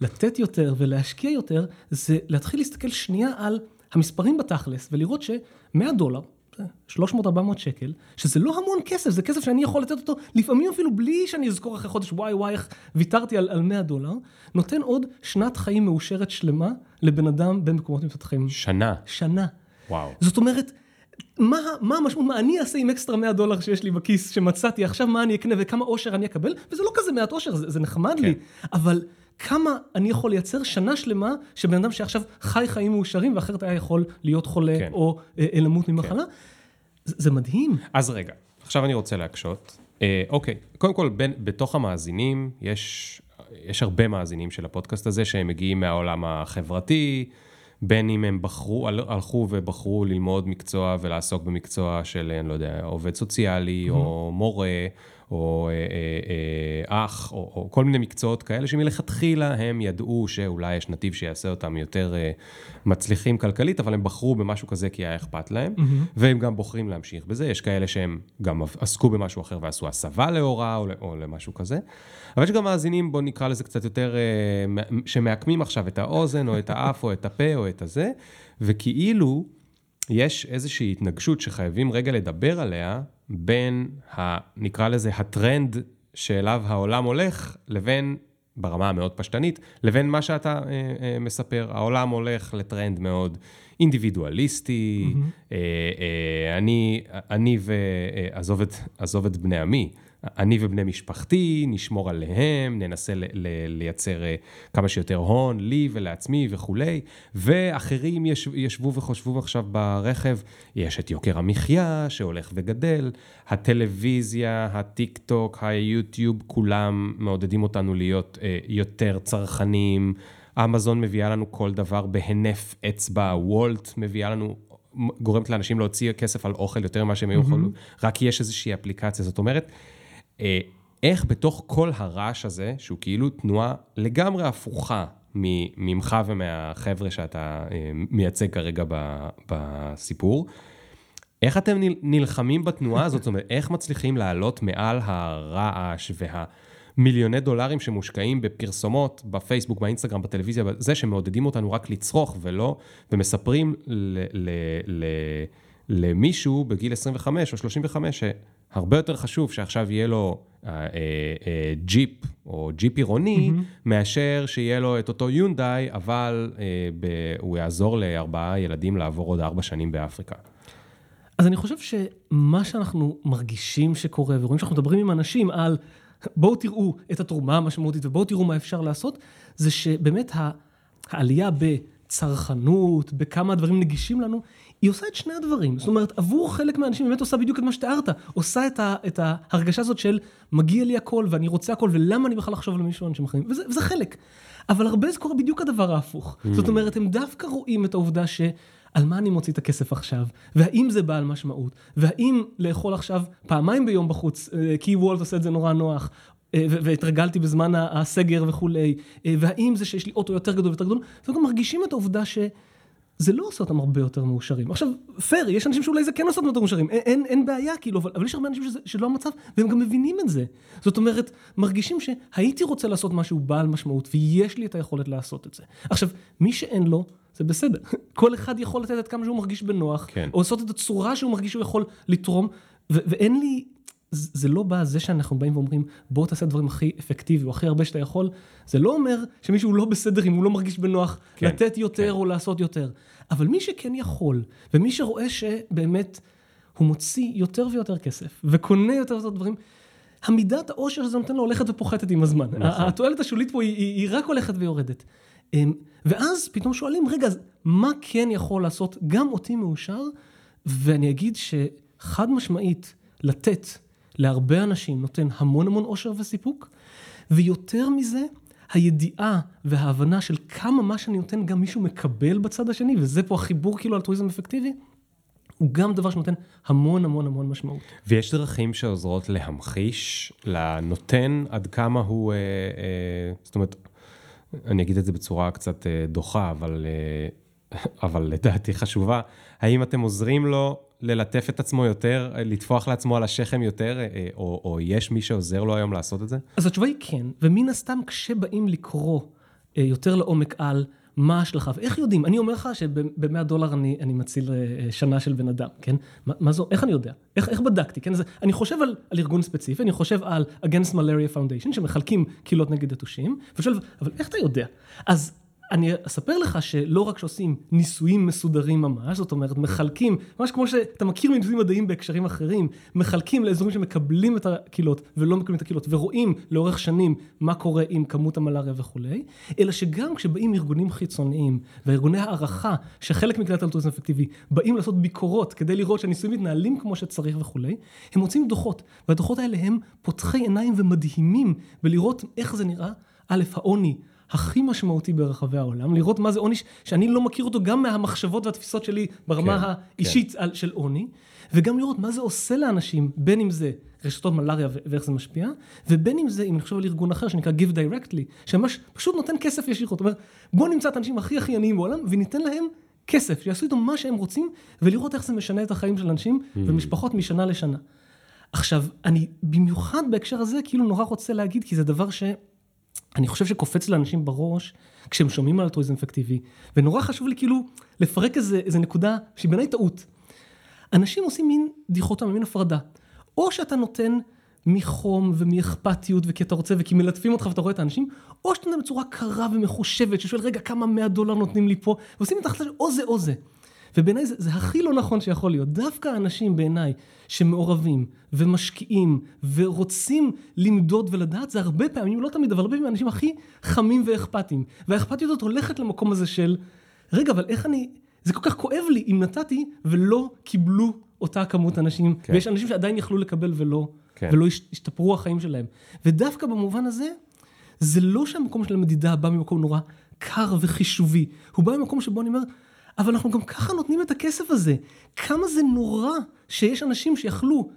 S1: לתת יותר ולהשקיע יותר, זה להתחיל להסתכל שנייה על המספרים בתכלס, ולראות ש-100 דולר, 300-400 שקל, שזה לא המון כסף, זה כסף שאני יכול לתת אותו, לפעמים אפילו בלי שאני אזכור אחרי חודש, וואי וואי, איך ויתרתי על, על 100 דולר, נותן עוד שנת חיים מאושרת שלמה לבן אדם במקומות מתפתחים.
S2: שנה.
S1: שנה.
S2: וואו.
S1: זאת אומרת, מה, מה המשמעות, מה אני אעשה עם אקסטרה 100 דולר שיש לי בכיס שמצאתי, עכשיו מה אני אקנה וכמה אושר אני אקבל, וזה לא כזה מעט אושר, זה, זה נחמד
S2: כן.
S1: לי, אבל כמה אני יכול לייצר שנה שלמה שבן אדם שעכשיו חי חיים מאושרים ואחרת היה יכול להיות חולה
S2: כן.
S1: או אה, אה, למות ממחלה, זה, זה מדהים.
S2: אז רגע, עכשיו אני רוצה להקשות. אה, אוקיי, קודם כל, בין, בתוך המאזינים, יש, יש הרבה מאזינים של הפודקאסט הזה שהם מגיעים מהעולם החברתי, בין אם הם בחרו, הל- הלכו ובחרו ללמוד מקצוע ולעסוק במקצוע של, אני לא יודע, עובד סוציאלי,
S1: Mm-hmm.
S2: או מורה, או אה, אה, אה, אח, או, או כל מיני מקצועות כאלה, שמלכתחילה הם ידעו שאולי יש נתיב שיעשה אותם יותר מצליחים כלכלית, אבל הם בחרו במשהו כזה כי היה אכפת להם, והם גם בוחרים להמשיך בזה. יש כאלה שהם גם עסקו במשהו אחר ועשו הסבה להוראה או, או למשהו כזה. אבל יש גם מאזינים, בואו נקרא לזה קצת יותר, שמעקמים עכשיו את האוזן, או את האף, או את הפה, או את הזה, וכאילו יש איזושהי התנגשות שחייבים רגע לדבר עליה, בין, ה, נקרא לזה, הטרנד שאליו העולם הולך, לבין, ברמה המאוד פשטנית, לבין מה שאתה אה, אה, מספר. העולם הולך לטרנד מאוד אינדיבידואליסטי, mm-hmm. אה, אה, אני, אני ו... אה, את, עזוב את בני עמי. אני ובני משפחתי, נשמור עליהם, ננסה ל- ל- לייצר אה, כמה שיותר הון, לי ולעצמי וכולי, ואחרים יש, ישבו וחושבו עכשיו ברכב, יש את יוקר המחיה שהולך וגדל, הטלוויזיה, הטיק טוק, היוטיוב, כולם מעודדים אותנו להיות אה, יותר צרכנים, אמזון מביאה לנו כל דבר בהינף אצבע, וולט מביאה לנו... גורמת לאנשים להוציא כסף על אוכל יותר ממה שהם היו יכולים, רק כי יש איזושהי אפליקציה. זאת אומרת, איך בתוך כל הרעש הזה, שהוא כאילו תנועה לגמרי הפוכה ממך ומהחבר'ה שאתה אה, מייצג כרגע בסיפור, איך אתם נל- נלחמים בתנועה הזאת? זאת אומרת, איך מצליחים לעלות מעל הרעש והמיליוני דולרים שמושקעים בפרסומות, בפייסבוק, באינסטגרם, בטלוויזיה, זה שמעודדים אותנו רק לצרוך ולא, ומספרים ל- ל- ל- למישהו בגיל 25 או 35, שהרבה יותר חשוב שעכשיו יהיה לו אה, אה, אה, ג'יפ או ג'יפ עירוני, mm-hmm. מאשר שיהיה לו את אותו יונדאי, אבל אה, ב- הוא יעזור לארבעה ילדים לעבור עוד ארבע שנים באפריקה.
S1: אז אני חושב שמה שאנחנו מרגישים שקורה, ורואים שאנחנו מדברים עם אנשים על בואו תראו את התרומה המשמעותית ובואו תראו מה אפשר לעשות, זה שבאמת העלייה בצרכנות, בכמה הדברים נגישים לנו, היא עושה את שני הדברים. זאת אומרת, עבור חלק מהאנשים באמת עושה בדיוק את מה שתיארת, עושה את, ה, את ההרגשה הזאת של מגיע לי הכל ואני רוצה הכל ולמה אני בכלל לחשוב על מישהו אנשים אחרים, וזה, וזה חלק. אבל הרבה זה קורה בדיוק הדבר ההפוך. זאת אומרת, הם דווקא רואים את העובדה ש... על מה אני מוציא את הכסף עכשיו, והאם זה בעל משמעות, והאם לאכול עכשיו פעמיים ביום בחוץ, אה, כי וולט עושה את זה נורא נוח, אה, והתרגלתי בזמן הסגר וכולי, אה, והאם זה שיש לי אוטו יותר גדול ויותר גדול, וגם מרגישים את העובדה ש... זה לא עושה אותם הרבה יותר מאושרים. עכשיו, פייר, יש אנשים שאולי זה כן עושה אותם יותר מאושרים, אין, אין, אין בעיה, כאילו, אבל, אבל יש הרבה אנשים שזה, שלא המצב, והם גם מבינים את זה. זאת אומרת, מרגישים שהייתי רוצה לעשות משהו בעל משמעות, ויש לי את היכולת לעשות את זה. עכשיו, מי שאין לו, זה בסדר. *laughs* כל אחד יכול לתת את כמה שהוא מרגיש בנוח,
S2: כן.
S1: או לעשות את הצורה שהוא מרגיש שהוא יכול לתרום, ו- ואין לי... זה לא בא זה שאנחנו באים ואומרים, בוא תעשה דברים הכי אפקטיבי או הכי הרבה שאתה יכול, זה לא אומר שמישהו לא בסדר אם הוא לא מרגיש בנוח
S2: כן,
S1: לתת יותר
S2: כן.
S1: או לעשות יותר. אבל מי שכן יכול, ומי שרואה שבאמת הוא מוציא יותר ויותר כסף, וקונה יותר ויותר דברים, המידת העושר שזה נותן לו הולכת ופוחתת עם הזמן.
S2: נכון.
S1: התועלת השולית פה היא, היא, היא רק הולכת ויורדת. אמ, ואז פתאום שואלים, רגע, מה כן יכול לעשות גם אותי מאושר? ואני אגיד שחד משמעית, לתת להרבה אנשים נותן המון המון אושר וסיפוק, ויותר מזה, הידיעה וההבנה של כמה מה שאני נותן גם מישהו מקבל בצד השני, וזה פה החיבור כאילו אלטרואיזם אפקטיבי, הוא גם דבר שנותן המון המון המון משמעות.
S2: ויש דרכים שעוזרות להמחיש לנותן עד כמה הוא, אה, אה, זאת אומרת, אני אגיד את זה בצורה קצת אה, דוחה, אבל, אה, *laughs* אבל לדעתי חשובה, האם אתם עוזרים לו ללטף את עצמו יותר, אה, לטפוח לעצמו על השכם יותר, אה, או, או יש מי שעוזר לו היום לעשות את זה?
S1: אז התשובה היא כן, ומן הסתם כשבאים לקרוא אה, יותר לעומק על מה ההשלכה, ואיך יודעים, אני אומר לך שב-100 דולר אני, אני מציל אה, אה, שנה של בן אדם, כן? מה, מה זו, איך אני יודע? איך, איך בדקתי, כן? זה, אני חושב על, על ארגון ספציפי, אני חושב על Against Malaria Foundation, שמחלקים קהילות נגד יתושים, ושואל, אבל איך אתה יודע? אז אני אספר לך שלא רק שעושים ניסויים מסודרים ממש, זאת אומרת, מחלקים, ממש כמו שאתה מכיר מניסויים מדעיים בהקשרים אחרים, מחלקים לאזורים שמקבלים את הקהילות ולא מקבלים את הקהילות, ורואים לאורך שנים מה קורה עם כמות המלאריה וכולי, אלא שגם כשבאים ארגונים חיצוניים וארגוני הערכה, שחלק מקהילת אלטרואיזם אפקטיבי, באים לעשות ביקורות כדי לראות שהניסויים מתנהלים כמו שצריך וכולי, הם מוצאים דוחות, והדוחות האלה הם פותחי עיניים ומדהימים בלראות איך זה נראה, א', העוני. הכי משמעותי ברחבי העולם, לראות מה זה עוני שאני לא מכיר אותו גם מהמחשבות והתפיסות שלי ברמה
S2: כן,
S1: האישית כן. של עוני, וגם לראות מה זה עושה לאנשים, בין אם זה רשתות מלאריה ואיך זה משפיע, ובין אם זה, אם נחשוב על ארגון אחר שנקרא Give Directly, שממש פשוט נותן כסף ישירות, זאת אומרת, בואו נמצא את האנשים הכי הכי עניים בעולם וניתן להם כסף, שיעשו איתו מה שהם רוצים, ולראות איך זה משנה את החיים של אנשים
S2: Mm.
S1: ומשפחות משנה לשנה. עכשיו, אני במיוחד בהקשר הזה כאילו נורא רוצה להגיד, כי זה דבר ש... אני חושב שקופץ לאנשים בראש כשהם שומעים על אלטרואיזם אפקטיבי, ונורא חשוב לי כאילו לפרק איזה, איזה נקודה שהיא בעיניי טעות. אנשים עושים מין דיכוטומיה, מין הפרדה. או שאתה נותן מחום ומאכפתיות וכי אתה רוצה וכי מלטפים אותך ואתה רואה את האנשים, או שאתה נותן בצורה קרה ומחושבת, ששואל רגע כמה 100 דולר נותנים לי פה, ועושים את ההחלטה או זה או זה. ובעיניי זה, זה הכי לא נכון שיכול להיות. דווקא האנשים בעיניי שמעורבים ומשקיעים ורוצים למדוד ולדעת, זה הרבה פעמים, לא תמיד, אבל הרבה פעמים האנשים הכי חמים ואכפתיים. והאכפתיות הזאת הולכת למקום הזה של, רגע, אבל איך אני, זה כל כך כואב לי אם נתתי ולא קיבלו אותה כמות אנשים,
S2: כן.
S1: ויש אנשים שעדיין יכלו לקבל ולא,
S2: כן.
S1: ולא הש- השתפרו החיים שלהם. ודווקא במובן הזה, זה לא שהמקום של המדידה בא ממקום נורא קר וחישובי, הוא בא ממקום שבו אני אומר, אבל אנחנו גם ככה נותנים את הכסף הזה. כמה זה נורא שיש אנשים שיכלו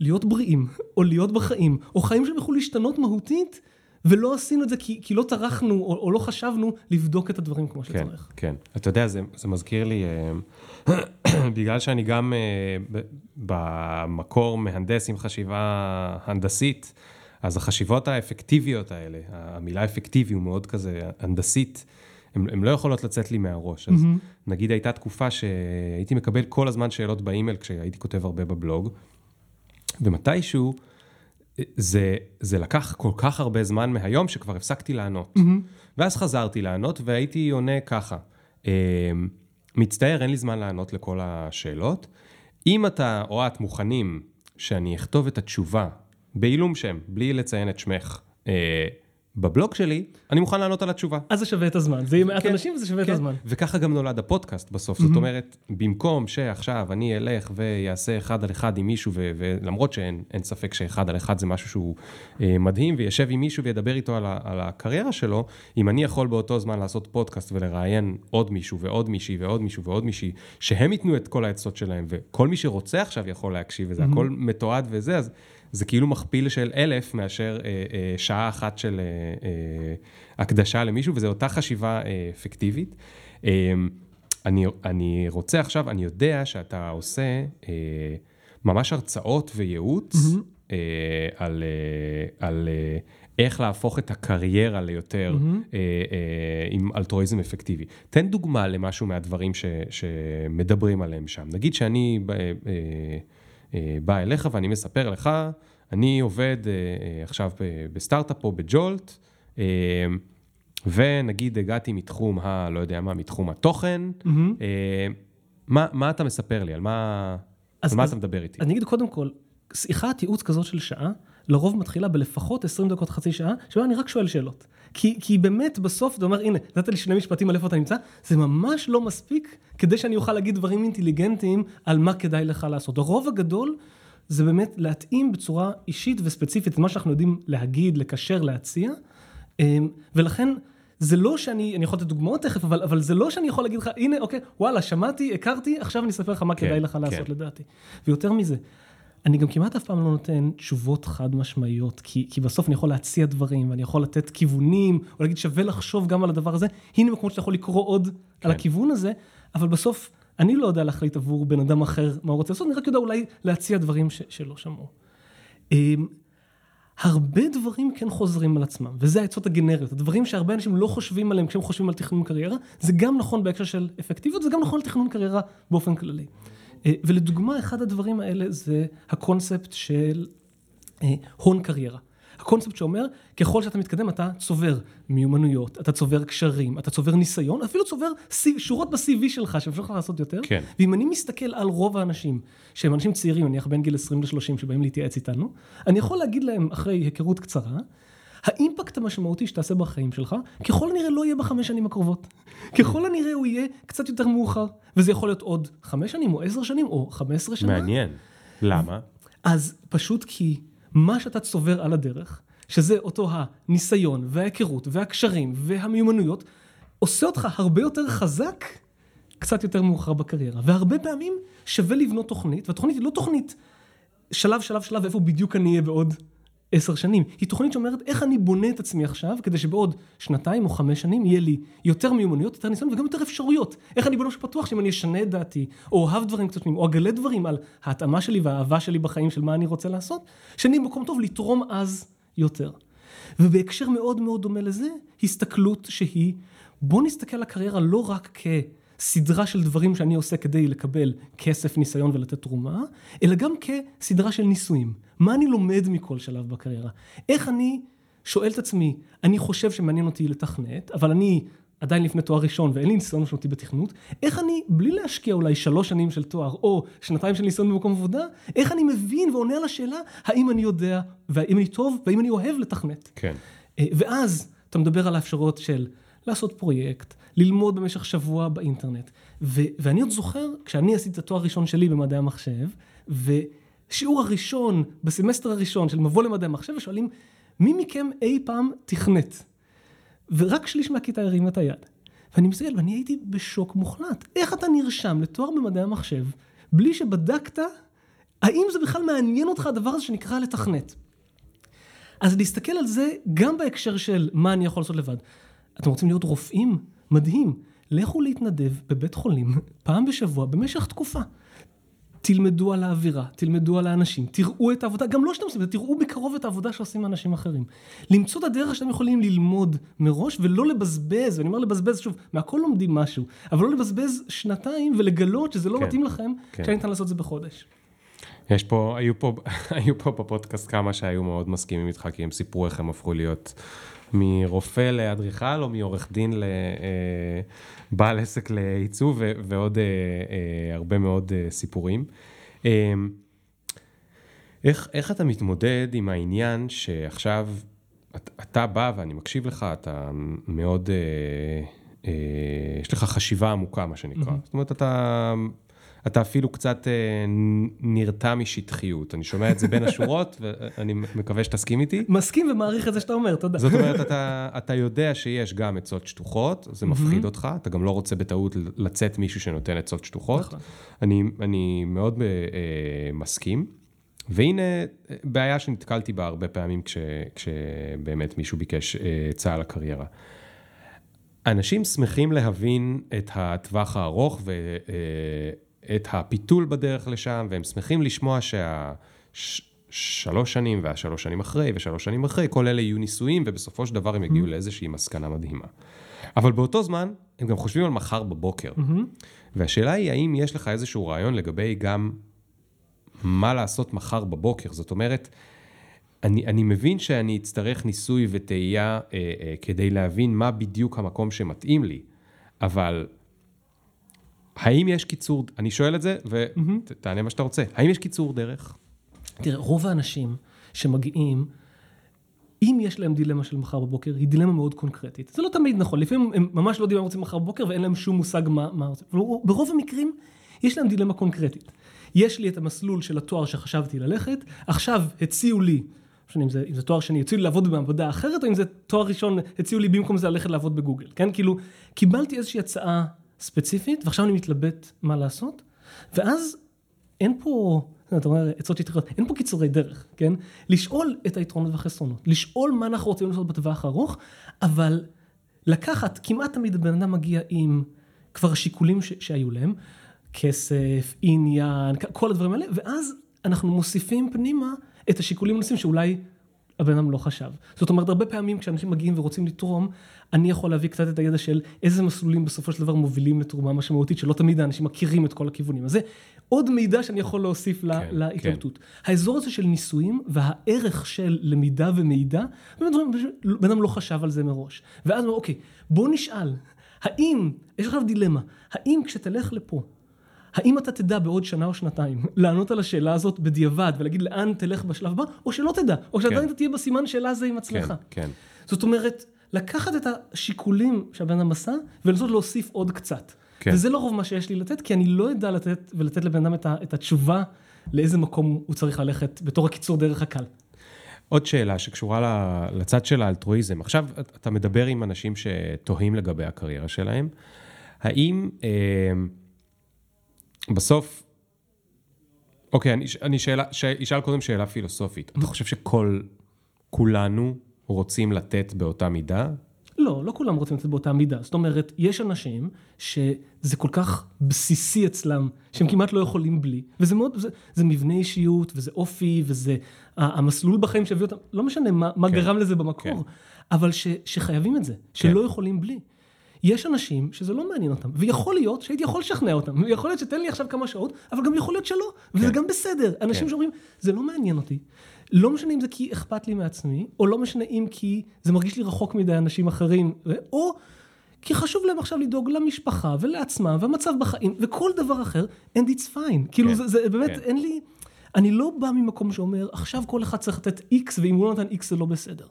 S1: להיות בריאים, או להיות בחיים, או חיים שהם יכלו להשתנות מהותית, ולא עשינו את זה כי, כי לא טרחנו, או, או לא חשבנו לבדוק את הדברים כמו
S2: כן,
S1: שצריך.
S2: כן. אתה יודע, זה, זה מזכיר לי, אה, *clears throat* בגלל שאני גם אה, במקור מהנדס עם חשיבה הנדסית, אז החשיבות האפקטיביות האלה, המילה אפקטיבי הוא מאוד כזה הנדסית, הן לא יכולות לצאת לי מהראש. אז נגיד הייתה תקופה שהייתי מקבל כל הזמן שאלות באימייל כשהייתי כותב הרבה בבלוג, ומתישהו זה, זה לקח כל כך הרבה זמן מהיום שכבר הפסקתי לענות. ואז חזרתי לענות והייתי עונה ככה, אה, מצטער, אין לי זמן לענות לכל השאלות. אם אתה או את מוכנים שאני אכתוב את התשובה בעילום שם, בלי לציין את שמך, אה, בבלוג שלי, אני מוכן לענות על התשובה.
S1: אז זה שווה את הזמן. זה יהיה מעט
S2: כן,
S1: אנשים וזה שווה את
S2: כן.
S1: הזמן.
S2: וככה גם נולד הפודקאסט בסוף. זאת אומרת, במקום שעכשיו אני אלך ויעשה אחד על אחד עם מישהו, ו- ולמרות שאין אין ספק שאחד על אחד זה משהו שהוא אה, מדהים, וישב עם מישהו וידבר איתו על, ה- על הקריירה שלו, אם אני יכול באותו זמן לעשות פודקאסט ולראיין עוד מישהו ועוד מישהי ועוד מישהו ועוד מישהי, שהם ייתנו את כל העצות שלהם, וכל מי שרוצה עכשיו יכול להקשיב, וזה הכל מתועד וזה, אז זה כאילו מכפיל של אלף מאשר אה, אה, שעה אחת של אה, אה, הקדשה למישהו, וזו אותה חשיבה אה, אפקטיבית. אה, אני, אני רוצה עכשיו, אני יודע שאתה עושה אה, ממש הרצאות וייעוץ אה, על, אה, על אה, איך להפוך את הקריירה ליותר אה, אה, עם אלטרואיזם אפקטיבי. תן דוגמה למשהו מהדברים ש, שמדברים עליהם שם. נגיד שאני... אה, אה, בא אליך ואני מספר לך אני עובד אה, אה, עכשיו בסטארט-אפ פה בג'ולט, אה, ונגיד הגעתי מתחום ה... לא יודע מה, מתחום התוכן. אה, מה, מה אתה מספר לי? על מה,
S1: אז-
S2: על מה
S1: אז-
S2: אתה מדבר איתי?
S1: אני אגיד קודם כל, שיחת ייעוץ כזאת של שעה, לרוב מתחילה בלפחות 20 דקות, חצי שעה, שבה אני רק שואל שאלות. כי, כי באמת בסוף אתה אומר, הנה, נתת לי שני משפטים על איפה אתה נמצא, זה ממש לא מספיק כדי שאני אוכל להגיד דברים אינטליגנטיים על מה כדאי לך לעשות. הרוב הגדול זה באמת להתאים בצורה אישית וספציפית את מה שאנחנו יודעים להגיד, לקשר, להציע, אמ, ולכן... זה לא שאני, אני יכול לתת דוגמאות תכף, אבל, אבל זה לא שאני יכול להגיד לך, הנה, אוקיי, וואלה, שמעתי, הכרתי, עכשיו אני אספר לך מה
S2: כן,
S1: כדאי לך
S2: כן.
S1: לעשות לדעתי. ויותר מזה, אני גם כמעט אף פעם לא נותן תשובות חד משמעיות, כי, כי בסוף אני יכול להציע דברים, ואני יכול לתת כיוונים, או להגיד שווה לחשוב גם על הדבר הזה, הנה מקומות שאתה יכול לקרוא עוד כן. על הכיוון הזה, אבל בסוף אני לא יודע להחליט עבור בן אדם אחר מה הוא רוצה לעשות, אני רק יודע אולי להציע דברים ש, שלא שמעו. אמ, הרבה דברים כן חוזרים על עצמם, וזה העצות הגנריות, הדברים שהרבה אנשים לא חושבים עליהם כשהם חושבים על תכנון קריירה, זה גם נכון בהקשר של אפקטיביות, זה גם נכון לתכנון קריירה באופן כללי. אה, ולדוגמה, אחד הדברים האלה זה הקונספט של אה, הון קריירה. הקונספט שאומר, ככל שאתה מתקדם אתה צובר מיומנויות, אתה צובר קשרים, אתה צובר ניסיון, אפילו צובר שורות ב-CV שלך שאפשר לך לעשות יותר.
S2: כן.
S1: ואם אני מסתכל על רוב האנשים, שהם אנשים צעירים, נניח בין גיל 20 ל-30 שבאים להתייעץ איתנו, אני יכול להגיד להם אחרי היכרות קצרה, האימפקט המשמעותי שתעשה בחיים שלך, ככל הנראה לא יהיה בחמש שנים הקרובות. ככל הנראה הוא יהיה קצת יותר מאוחר, וזה יכול להיות עוד חמש שנים, או עשר שנים, או חמש עשרה שנה.
S2: מעניין. למה?
S1: אז פשוט כי מה שאתה צובר על הדרך, שזה אותו הניסיון וההיכרות והקשרים והמיומנויות, עושה אותך הרבה יותר חזק קצת יותר מאוחר בקריירה. והרבה פעמים שווה לבנות תוכנית, והתוכנית היא לא תוכנית שלב, שלב, שלב, איפה בדיוק אני אהיה בעוד עשר שנים. היא תוכנית שאומרת איך אני בונה את עצמי עכשיו, כדי שבעוד שנתיים או חמש שנים יהיה לי יותר מיומנויות, יותר ניסיון וגם יותר אפשרויות. איך אני בונה משהו פתוח שאם אני אשנה את דעתי, או אוהב דברים קצת שונים, או אגלה דברים על ההתאמה שלי והאהבה שלי בחיים של מה אני רוצה לעשות, שאני במקום טוב לתרום אז יותר. ובהקשר מאוד מאוד דומה לזה, הסתכלות שהיא, בוא נסתכל על הקריירה לא רק כסדרה של דברים שאני עושה כדי לקבל כסף, ניסיון ולתת תרומה, אלא גם כסדרה של ניסויים. מה אני לומד מכל שלב בקריירה? איך אני שואל את עצמי, אני חושב שמעניין אותי לתכנת, אבל אני עדיין לפני תואר ראשון ואין לי ניסיון משמעותי בתכנות, איך אני, בלי להשקיע אולי שלוש שנים של תואר או שנתיים של ניסיון במקום עבודה, איך אני מבין ועונה על השאלה האם אני יודע, והאם אני טוב, והאם אני אוהב לתכנת.
S2: כן.
S1: אה, ואז אתה מדבר על האפשרויות של לעשות פרויקט, ללמוד במשך שבוע באינטרנט. ו- ואני עוד זוכר, כשאני עשיתי את התואר הראשון שלי במדעי המחשב, ושיעור הראשון, בסמסטר הראשון של מבוא למדעי המחשב, ושואלים, מי מכם אי פעם תכנת? ורק שליש מהכיתה הרים את היד. ואני מסתכל, ואני הייתי בשוק מוחלט. איך אתה נרשם לתואר במדעי המחשב, בלי שבדקת האם זה בכלל מעניין אותך הדבר הזה שנקרא לתכנת? אז להסתכל על זה גם בהקשר של מה אני יכול לעשות לבד. אתם רוצים להיות רופאים? מדהים. לכו להתנדב בבית חולים פעם בשבוע במשך תקופה. תלמדו על האווירה, תלמדו על האנשים, תראו את העבודה, גם לא שאתם עושים, תראו מקרוב את העבודה שעושים אנשים אחרים. למצוא את הדרך שאתם יכולים ללמוד מראש ולא לבזבז, ואני אומר לבזבז שוב, מהכל לומדים משהו, אבל לא לבזבז שנתיים ולגלות שזה לא
S2: כן,
S1: מתאים לכם,
S2: כן.
S1: כשניתן לעשות את זה בחודש.
S2: יש פה, היו פה, *laughs* היו פה בפודקאסט כמה שהיו מאוד מסכימים איתך, כי הם סיפרו איך הם הפכו להיות מרופא לאדריכל, או מעורך דין לבעל עסק לעיצוב, ו- ועוד אה, אה, הרבה מאוד אה, סיפורים. אה, איך, איך אתה מתמודד עם העניין שעכשיו את, אתה בא ואני מקשיב לך, אתה מאוד, אה, אה, יש לך חשיבה עמוקה, מה שנקרא. זאת אומרת, אתה, אתה אפילו קצת אה, נרתע משטחיות. אני שומע את זה בין השורות, *laughs* ואני מקווה שתסכים איתי.
S1: מסכים ומעריך את זה שאתה אומר, תודה.
S2: זאת אומרת, *laughs* אתה, אתה יודע שיש גם עצות שטוחות, זה מפחיד אותך, אתה גם לא רוצה בטעות לצאת מישהו שנותן עצות שטוחות.
S1: נכון.
S2: אני, אני מאוד אה, מסכים. והנה בעיה שנתקלתי בה הרבה פעמים כש, כשבאמת מישהו ביקש אה, עצה על הקריירה. אנשים שמחים להבין את הטווח הארוך ואת הפיתול בדרך לשם, והם שמחים לשמוע שהשלוש שנים והשלוש שנים אחרי ושלוש שנים אחרי, כל אלה יהיו ניסויים, ובסופו של דבר הם יגיעו לאיזושהי מסקנה מדהימה. אבל באותו זמן, הם גם חושבים על מחר בבוקר. והשאלה היא, האם יש לך איזשהו רעיון לגבי גם מה לעשות מחר בבוקר? זאת אומרת, אני, אני מבין שאני אצטרך ניסוי וטעייה אה, אה, כדי להבין מה בדיוק המקום שמתאים לי, אבל האם יש קיצור, אני שואל את זה, ותענה מה שאתה רוצה, האם יש קיצור דרך?
S1: תראה, רוב האנשים שמגיעים, אם יש להם דילמה של מחר בבוקר, היא דילמה מאוד קונקרטית. זה לא תמיד נכון, לפעמים הם ממש לא יודעים מה רוצים מחר בבוקר ואין להם שום מושג מה, מה ברוב המקרים, יש להם דילמה קונקרטית. יש לי את המסלול של התואר שחשבתי ללכת, עכשיו הציעו לי, לא משנה אם זה, אם זה תואר שני, הציעו לי לעבוד במעבדה אחרת, או אם זה תואר ראשון, הציעו לי במקום זה ללכת לעבוד בגוגל, כן? כאילו, קיבלתי איזושהי הצעה ספציפית, ועכשיו אני מתלבט מה לעשות, ואז אין פה, אתה אומר, עצות שטחיות, אין פה קיצורי דרך, כן? לשאול את היתרונות והחסרונות, לשאול מה אנחנו רוצים לעשות בטווח הארוך, אבל לקחת, כמעט תמיד הבן אדם מגיע עם כבר השיקולים ש- שהיו להם, כסף, עניין, כל הדברים האלה, ואז אנחנו מוסיפים פנימה את השיקולים הנושאים שאולי הבן אדם לא חשב. זאת אומרת, הרבה פעמים כשאנשים מגיעים ורוצים לתרום, אני יכול להביא קצת את הידע של איזה מסלולים בסופו של דבר מובילים לתרומה משמעותית, שלא תמיד האנשים מכירים את כל הכיוונים. אז זה עוד מידע שאני יכול להוסיף כן, להתלבטות. כן. האזור הזה של ניסויים והערך של למידה ומידע, בן אדם לא חשב על זה מראש. ואז הוא אומר, אוקיי, בוא נשאל, האם, יש עכשיו דילמה, האם כשתלך לפה, האם אתה תדע בעוד שנה או שנתיים לענות על השאלה הזאת בדיעבד ולהגיד לאן תלך בשלב הבא, או שלא תדע, או שעדיין כן. תהיה בסימן שאלה הזה עם עצמך.
S2: כן, כן.
S1: זאת אומרת, לקחת את השיקולים שהבן אדם עשה ולנסות להוסיף עוד קצת. כן. וזה לא רוב מה שיש לי לתת, כי אני לא אדע לתת ולתת לבן אדם את, את התשובה לאיזה מקום הוא צריך ללכת בתור הקיצור דרך הקל.
S2: עוד שאלה שקשורה לצד של האלטרואיזם. עכשיו אתה מדבר עם אנשים שתוהים לגבי הקריירה שלהם. האם... אה, בסוף, אוקיי, אני, אני שאלה, ש, אשאל קודם שאלה פילוסופית. אתה חושב שכל, כולנו רוצים לתת באותה מידה?
S1: לא, לא כולם רוצים לתת באותה מידה. זאת אומרת, יש אנשים שזה כל כך בסיסי אצלם, שהם כמעט לא יכולים בלי. וזה מאוד, זה, זה מבנה אישיות, וזה אופי, וזה המסלול בחיים שהביא אותם, לא משנה מה, מה כן, גרם לזה במקור, כן. אבל ש, שחייבים את זה, שלא כן. יכולים בלי. יש אנשים שזה לא מעניין אותם, ויכול להיות שהייתי יכול לשכנע אותם, ויכול להיות שתן לי עכשיו כמה שעות, אבל גם יכול להיות שלא, וזה כן. גם בסדר. אנשים כן. שאומרים, זה לא מעניין אותי. לא משנה אם זה כי אכפת לי מעצמי, או לא משנה אם כי זה מרגיש לי רחוק מדי אנשים אחרים, או כי חשוב להם עכשיו לדאוג למשפחה ולעצמם, והמצב בחיים, וכל דבר אחר, and it's fine. כאילו, כן. זה, זה באמת, כן. אין לי... אני לא בא ממקום שאומר, עכשיו כל אחד צריך לתת X, ואם הוא לא נתן X זה לא בסדר.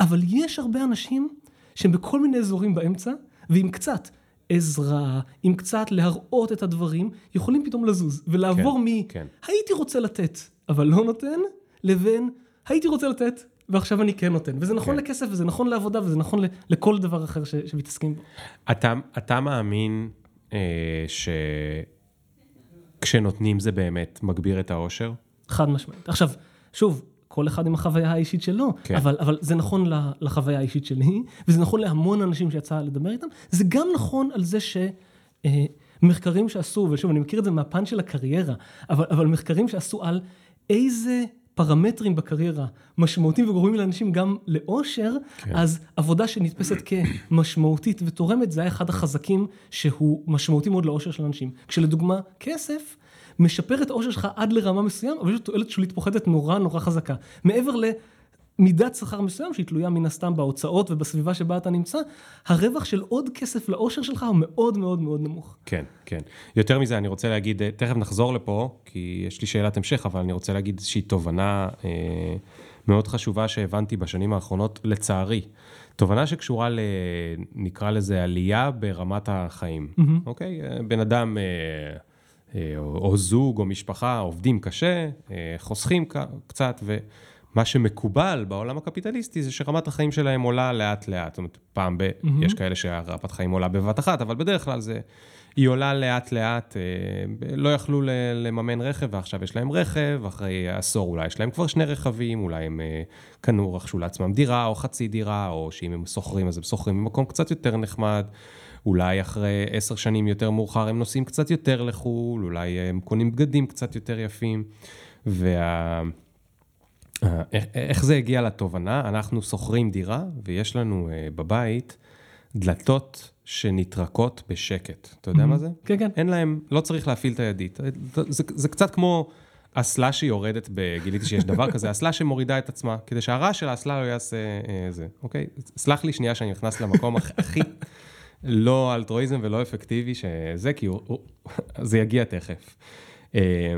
S1: אבל יש הרבה אנשים שהם בכל מיני אזורים באמצע, ועם קצת עזרה, עם קצת להראות את הדברים, יכולים פתאום לזוז ולעבור כן, מ... כן. הייתי רוצה לתת, אבל לא נותן, לבין הייתי רוצה לתת, ועכשיו אני כן נותן. וזה נכון כן. לכסף, וזה נכון לעבודה, וזה נכון לכל דבר אחר ש, שמתעסקים בו.
S2: אתה, אתה מאמין אה, שכשנותנים זה באמת מגביר את האושר?
S1: חד משמעית. עכשיו, שוב, כל אחד עם החוויה האישית שלו, כן. אבל, אבל זה נכון לחוויה האישית שלי, וזה נכון להמון אנשים שיצא לדבר איתם, זה גם נכון על זה שמחקרים אה, שעשו, ושוב, אני מכיר את זה מהפן של הקריירה, אבל, אבל מחקרים שעשו על איזה פרמטרים בקריירה משמעותיים וגורמים לאנשים גם לאושר, כן. אז עבודה שנתפסת כמשמעותית ותורמת, זה היה אחד החזקים שהוא משמעותי מאוד לאושר של אנשים. כשלדוגמה, כסף, משפר את האושר שלך עד לרמה מסוים, אבל יש לו תועלת שולית פוחתת נורא נורא חזקה. מעבר למידת שכר מסוים שהיא תלויה מן הסתם בהוצאות ובסביבה שבה אתה נמצא, הרווח של עוד כסף לאושר שלך הוא מאוד מאוד מאוד נמוך.
S2: כן, כן. יותר מזה, אני רוצה להגיד, אה, תכף נחזור לפה, כי יש לי שאלת המשך, אבל אני רוצה להגיד איזושהי תובנה אה, מאוד חשובה שהבנתי בשנים האחרונות, לצערי. תובנה שקשורה ל... נקרא לזה עלייה ברמת החיים, mm-hmm. אוקיי? בן אדם... אה, אה, או, או זוג או משפחה עובדים קשה, אה, חוסכים קצת, ומה שמקובל בעולם הקפיטליסטי זה שרמת החיים שלהם עולה לאט לאט. זאת אומרת, פעם ב... Mm-hmm. יש כאלה שהרמת חיים עולה בבת אחת, אבל בדרך כלל זה... היא עולה לאט לאט, אה, לא יכלו לממן רכב ועכשיו יש להם רכב, אחרי עשור אולי יש להם כבר שני רכבים, אולי הם קנו, רכשו לעצמם דירה או חצי דירה, או שאם הם שוכרים אז הם שוכרים במקום קצת יותר נחמד. אולי אחרי עשר שנים יותר מאוחר הם נוסעים קצת יותר לחו"ל, אולי הם קונים בגדים קצת יותר יפים. וה... איך זה הגיע לתובנה? אנחנו שוכרים דירה ויש לנו בבית דלתות שנטרקות בשקט. אתה יודע mm-hmm. מה זה?
S1: כן, כן.
S2: אין להם, לא צריך להפעיל את הידית. זה, זה קצת כמו אסלה שיורדת, ב- גיליתי שיש דבר כזה, *laughs* אסלה שמורידה את עצמה, כדי שהרעש של האסלה לא יעשה אה, זה, אוקיי? סלח לי שנייה שאני נכנס למקום הכ- הכי לא אלטרואיזם ולא אפקטיבי שזה, כי הוא, הוא, זה יגיע תכף. אה,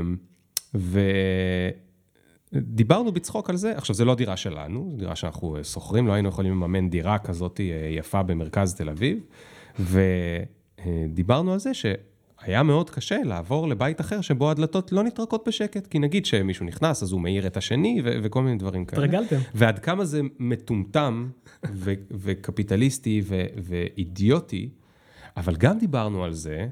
S2: ודיברנו בצחוק על זה, עכשיו זה לא דירה שלנו, זו דירה שאנחנו אה, שוכרים, לא היינו יכולים לממן דירה כזאת אה, יפה במרכז תל אביב, ודיברנו על זה שהיה מאוד קשה לעבור לבית אחר שבו הדלתות לא נטרקות בשקט, כי נגיד שמישהו נכנס אז הוא מעיר את השני ו- וכל מיני דברים כאלה.
S1: התרגלתם.
S2: ועד כמה זה מטומטם ו- וקפיטליסטי ו- ואידיוטי, אבל גם דיברנו על זה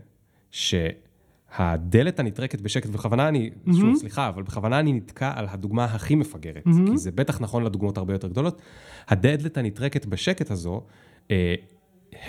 S2: שהדלת הנטרקת בשקט, בכוונה אני, שוב, סליחה, אבל בכוונה אני נתקע על הדוגמה הכי מפגרת, כי זה בטח נכון לדוגמאות הרבה יותר גדולות. הדלת הנטרקת בשקט הזו, אה,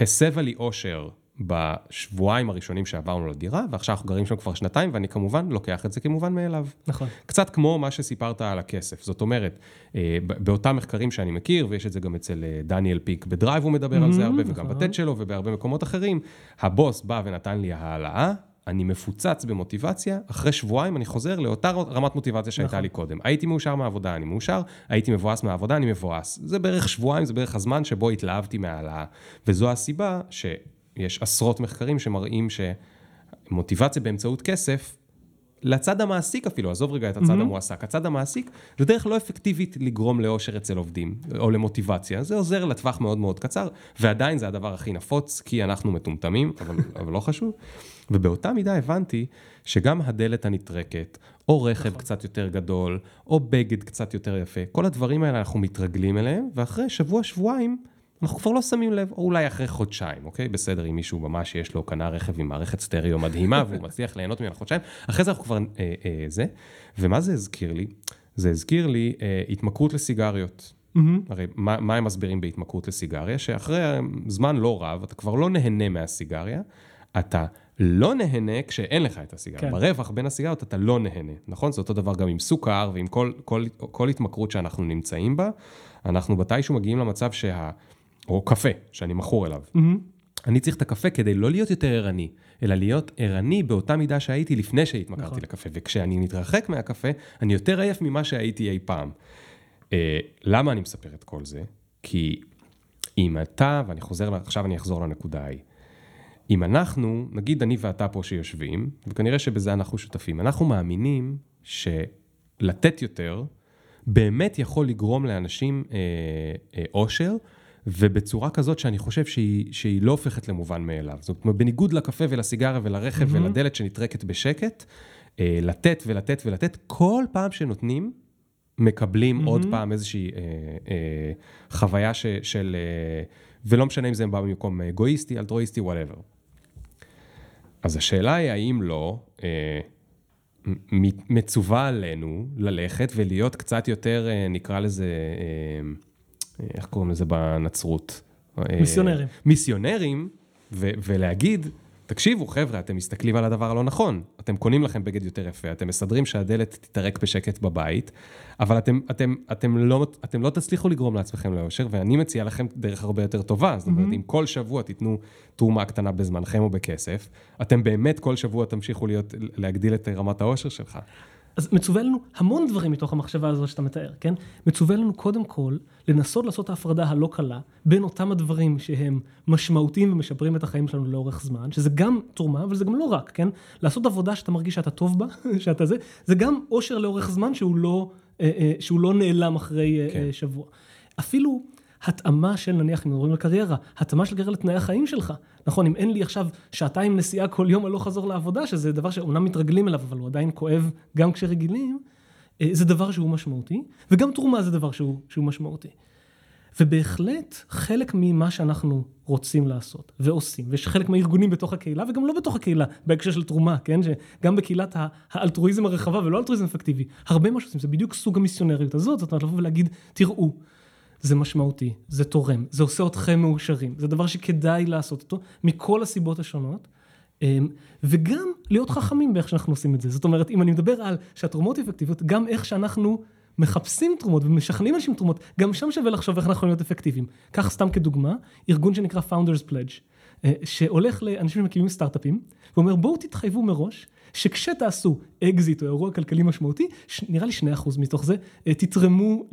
S2: הסבה לי אושר בשבועיים הראשונים שעברנו לדירה, ועכשיו אנחנו גרים שם כבר שנתיים, ואני כמובן לוקח את זה כמובן מאליו.
S1: נכון.
S2: קצת כמו מה שסיפרת על הכסף. זאת אומרת, אה, באותם מחקרים שאני מכיר, ויש את זה גם אצל אה, דניאל פיק בדרייב, הוא מדבר על זה הרבה, וגם
S1: נכון.
S2: בטד שלו ובהרבה מקומות אחרים, הבוס בא ונתן לי העלאה, אני מפוצץ במוטיבציה, אחרי שבועיים אני חוזר לאותה רמת מוטיבציה שהייתה
S1: נכון.
S2: לי קודם. הייתי מאושר מהעבודה, אני מאושר, הייתי מבואס מהעבודה, אני מבואס. זה בערך שבועיים, זה בערך הזמן שבו התלהבתי מהעלאה. וזו הסיבה שיש עשרות מחקרים שמראים שמוטיבציה באמצעות כסף לצד המעסיק אפילו, עזוב רגע את הצד mm-hmm. המועסק, הצד המעסיק, זו דרך לא אפקטיבית לגרום לאושר אצל עובדים, או למוטיבציה. זה עוזר לטווח מאוד מאוד קצר, ועדיין זה הדבר הכי נפוץ, כי אנחנו מטומטמים, אבל, *laughs* אבל לא חשוב. ובאותה מידה הבנתי שגם הדלת הנטרקת, או רכב נכון. קצת יותר גדול, או בגד קצת יותר יפה, כל הדברים האלה אנחנו מתרגלים אליהם, ואחרי שבוע-שבועיים, אנחנו כבר לא שמים לב, או אולי אחרי חודשיים, אוקיי? בסדר, אם מישהו ממש יש לו, קנה רכב עם מערכת סטריאו מדהימה, והוא *laughs* מצליח ליהנות ממנה חודשיים, אחרי זה אנחנו כבר אה, אה, זה. ומה זה הזכיר לי? זה הזכיר לי אה, התמכרות לסיגריות. הרי מה, מה הם מסבירים בהתמכרות לסיגריה? שאחרי זמן לא רב, אתה כבר לא נהנה מהסיגריה, אתה לא נהנה כשאין לך את הסיגריה.
S1: כן.
S2: ברווח בין הסיגריות אתה לא נהנה, נכון? זה אותו דבר גם עם סוכר ועם כל, כל, כל התמכרות שאנחנו נמצאים בה. אנחנו מתישהו מגיעים למצב שה... או קפה, שאני מכור אליו. אני צריך את הקפה כדי לא להיות יותר ערני, אלא להיות ערני באותה מידה שהייתי לפני שהתמכרתי
S1: נכון.
S2: לקפה. וכשאני מתרחק מהקפה, אני יותר עייף ממה שהייתי אי פעם. אה, למה אני מספר את כל זה? כי אם אתה, ואני חוזר, עכשיו אני אחזור לנקודה ההיא. אם אנחנו, נגיד אני ואתה פה שיושבים, וכנראה שבזה אנחנו שותפים, אנחנו מאמינים שלתת יותר באמת יכול לגרום לאנשים אה, אה, אושר, ובצורה כזאת שאני חושב שהיא, שהיא לא הופכת למובן מאליו. זאת אומרת, בניגוד לקפה ולסיגריה ולרכב mm-hmm. ולדלת שנטרקת בשקט, אה, לתת ולתת ולתת, כל פעם שנותנים, מקבלים mm-hmm. עוד פעם איזושהי אה, אה, חוויה ש, של, אה, ולא משנה אם זה בא במקום אגואיסטי, אלטרואיסטי, וואטאבר. אז השאלה היא, האם לא אה, מצווה עלינו ללכת ולהיות קצת יותר, אה, נקרא לזה, אה, איך קוראים לזה בנצרות? אה,
S1: מיסיונרים.
S2: מיסיונרים, ו- ולהגיד, תקשיבו, חבר'ה, אתם מסתכלים על הדבר הלא נכון. אתם קונים לכם בגד יותר יפה, אתם מסדרים שהדלת תתערק בשקט בבית, אבל אתם, אתם, אתם, לא, אתם לא תצליחו לגרום לעצמכם לאושר, ואני מציע לכם דרך הרבה יותר טובה. זאת אומרת, אם כל שבוע תיתנו תרומה קטנה בזמנכם או בכסף, אתם באמת כל שבוע תמשיכו להיות, להגדיל את רמת האושר שלך.
S1: אז מצווה לנו המון דברים מתוך המחשבה הזו שאתה מתאר, כן? מצווה לנו קודם כל לנסות לעשות את ההפרדה הלא קלה בין אותם הדברים שהם משמעותיים ומשפרים את החיים שלנו לאורך זמן, שזה גם תרומה, אבל זה גם לא רק, כן? לעשות עבודה שאתה מרגיש שאתה טוב בה, *laughs* שאתה זה, זה גם אושר לאורך זמן שהוא לא, אה, אה, שהוא לא נעלם אחרי אה,
S2: כן.
S1: שבוע. אפילו התאמה של נניח, אם מדברים על קריירה, התאמה של קריירה לתנאי החיים שלך. נכון, אם אין לי עכשיו שעתיים נסיעה כל יום הלוך חזור לעבודה, שזה דבר שאומנם מתרגלים אליו, אבל הוא עדיין כואב גם כשרגילים, אה, זה דבר שהוא משמעותי, וגם תרומה זה דבר שהוא, שהוא משמעותי. ובהחלט חלק ממה שאנחנו רוצים לעשות ועושים, ויש חלק מהארגונים בתוך הקהילה וגם לא בתוך הקהילה, בהקשר של תרומה, כן? שגם בקהילת האלטרואיזם הרחבה ולא אלטרואיזם אפקטיבי, הרבה מה שעושים, זה בדיוק סוג המיסיונריות הזאת, זאת אומרת לבוא ולהגיד, תראו, זה משמעותי, זה תורם, זה עושה אתכם מאושרים, זה דבר שכדאי לעשות אותו מכל הסיבות השונות. אמ, וגם להיות חכמים באיך שאנחנו עושים את זה. זאת אומרת, אם אני מדבר על שהתרומות אפקטיביות, גם איך שאנחנו מחפשים תרומות ומשכנעים אנשים תרומות, גם שם שווה לחשוב איך אנחנו להיות אפקטיביים. כך סתם כדוגמה, ארגון שנקרא Founders Pledge. אה, שהולך לאנשים שמקימים סטארט-אפים, ואומר בואו תתחייבו מראש, שכשתעשו אקזיט או אירוע כלכלי משמעותי, נראה לי 2% מתוך זה, אה, תתרמו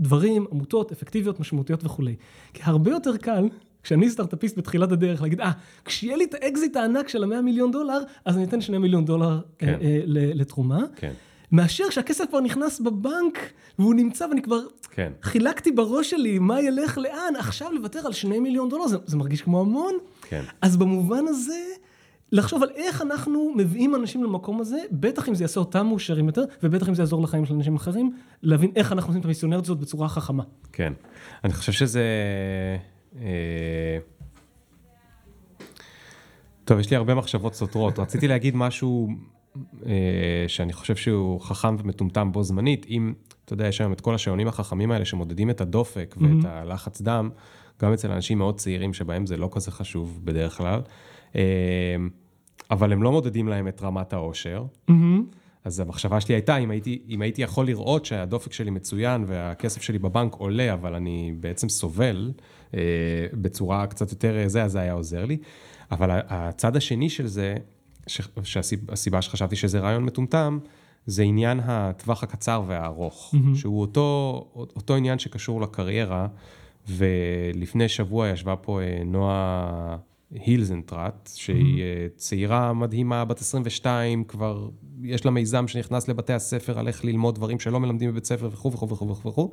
S1: לדברים, עמותות, אפקטיביות, משמעותיות וכולי. כי הרבה יותר קל, כשאני סטארט-אפיסט בתחילת הדרך, להגיד, אה, כשיהיה לי את האקזיט הענק של ה-100 מיליון דולר, אז אני אתן 2 מיליון דולר
S2: כן.
S1: אה, אה, לתרומה.
S2: כן,
S1: מאשר שהכסף כבר נכנס בבנק, והוא נמצא ואני כבר
S2: כן.
S1: חילקתי בראש שלי מה ילך לאן, עכשיו לוותר על שני מיליון דולר, זה, זה מרגיש כמו המון.
S2: כן.
S1: אז במובן הזה, לחשוב על איך אנחנו מביאים אנשים למקום הזה, בטח אם זה יעשה אותם מאושרים יותר, ובטח אם זה יעזור לחיים של אנשים אחרים, להבין איך אנחנו עושים את המיסיונריות הזאת בצורה חכמה.
S2: כן. אני חושב שזה... אה, טוב, יש לי הרבה מחשבות סותרות. רציתי להגיד משהו אה, שאני חושב שהוא חכם ומטומטם בו זמנית. אם, אתה יודע, יש היום את כל השעונים החכמים האלה שמודדים את הדופק ואת הלחץ דם, גם אצל אנשים מאוד צעירים שבהם זה לא כזה חשוב בדרך כלל, אה, אבל הם לא מודדים להם את רמת העושר. אז המחשבה שלי הייתה, אם הייתי, אם הייתי יכול לראות שהדופק שלי מצוין והכסף שלי בבנק עולה, אבל אני בעצם סובל אה, בצורה קצת יותר אה, זה, אז זה היה עוזר לי. אבל הצד השני של זה, ש- שהסיבה הסיבה שחשבתי שזה רעיון מטומטם, זה עניין הטווח הקצר והארוך, mm-hmm. שהוא אותו, אותו עניין שקשור לקריירה, ולפני שבוע ישבה פה אה, נועה הילזנטראט, שהיא אה, צעירה מדהימה, בת 22, כבר יש לה מיזם שנכנס לבתי הספר על איך ללמוד דברים שלא מלמדים בבית ספר וכו' וכו' וכו' וכו'.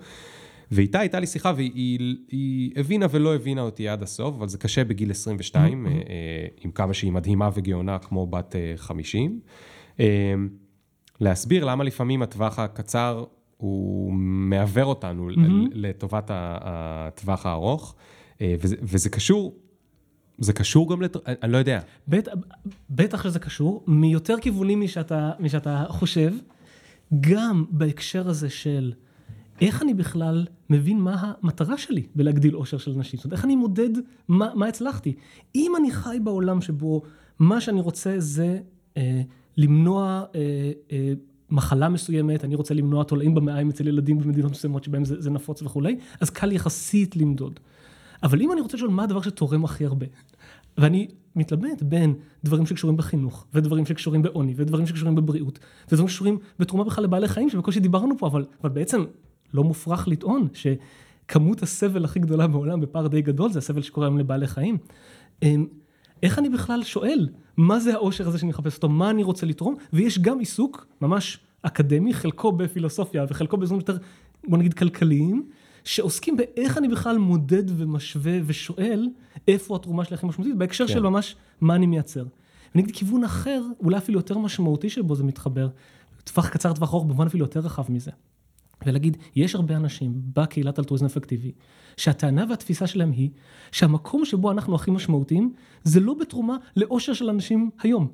S2: ואיתה הייתה לי שיחה והיא היא, היא הבינה ולא הבינה אותי עד הסוף, אבל זה קשה בגיל 22, אה, אה, עם כמה שהיא מדהימה וגאונה כמו בת אה, 50. אה, להסביר למה לפעמים הטווח הקצר הוא מעוור אותנו mm-hmm. לטובת הטווח הארוך, וזה, וזה קשור, זה קשור גם, לת... אני לא יודע,
S1: בט, בטח שזה קשור, מיותר כיוונים משאתה, משאתה חושב, גם בהקשר הזה של איך אני בכלל מבין מה המטרה שלי בלהגדיל עושר של אנשים, זאת אומרת, איך אני מודד מה, מה הצלחתי. אם אני חי בעולם שבו מה שאני רוצה זה אה, למנוע אה, אה, מחלה מסוימת, אני רוצה למנוע תולעים במעיים אצל ילדים במדינות מסוימות שבהם זה, זה נפוץ וכולי, אז קל יחסית למדוד. אבל אם אני רוצה לשאול מה הדבר שתורם הכי הרבה, ואני מתלבט בין דברים שקשורים בחינוך, ודברים שקשורים בעוני, ודברים שקשורים בבריאות, ודברים שקשורים בתרומה בכלל לבעלי חיים, שבקושי דיברנו פה, אבל, אבל בעצם לא מופרך לטעון שכמות הסבל הכי גדולה בעולם בפער די גדול, זה הסבל שקורה היום לבעלי חיים. אמ, איך אני בכלל שואל, מה זה האושר הזה שאני מחפש אותו, מה אני רוצה לתרום, ויש גם עיסוק ממש אקדמי, חלקו בפילוסופיה וחלקו באזורים יותר, בוא נגיד, כלכליים, שעוסקים באיך אני בכלל מודד ומשווה ושואל איפה התרומה שלי הכי משמעותית, בהקשר
S2: כן.
S1: של ממש מה אני מייצר. ואני אגיד כיוון אחר, אולי אפילו יותר משמעותי שבו זה מתחבר, טווח קצר, טווח ארוך, במובן אפילו יותר רחב מזה. ולהגיד, יש הרבה אנשים בקהילת אלטרואיזם אפקטיבי, שהטענה והתפיסה שלהם היא שהמקום שבו אנחנו הכי משמעותיים, זה לא בתרומה לאושר של אנשים היום,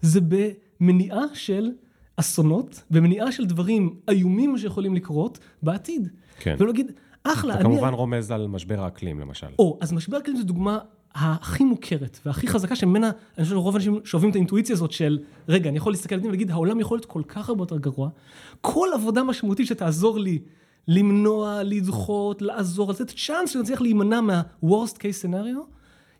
S1: זה במניעה של אסונות, במניעה של דברים איומים שיכולים לקרות בעתיד.
S2: כן.
S1: ולהגיד, אחלה,
S2: אתה
S1: אני...
S2: כמובן רומז על משבר האקלים למשל.
S1: או, אז משבר אקלים זו דוגמה הכי מוכרת והכי חזקה שממנה, אני חושב שרוב האנשים שאוהבים את האינטואיציה הזאת של, רגע, אני יכול להסתכל על זה ולהגיד, העולם יכול להיות כל כך הרבה יותר גרוע. כל עבודה משמעותית שתעזור לי למנוע, לדחות, לעזור, לתת צ'אנס שאני אצליח להימנע מה-Worst case scenario,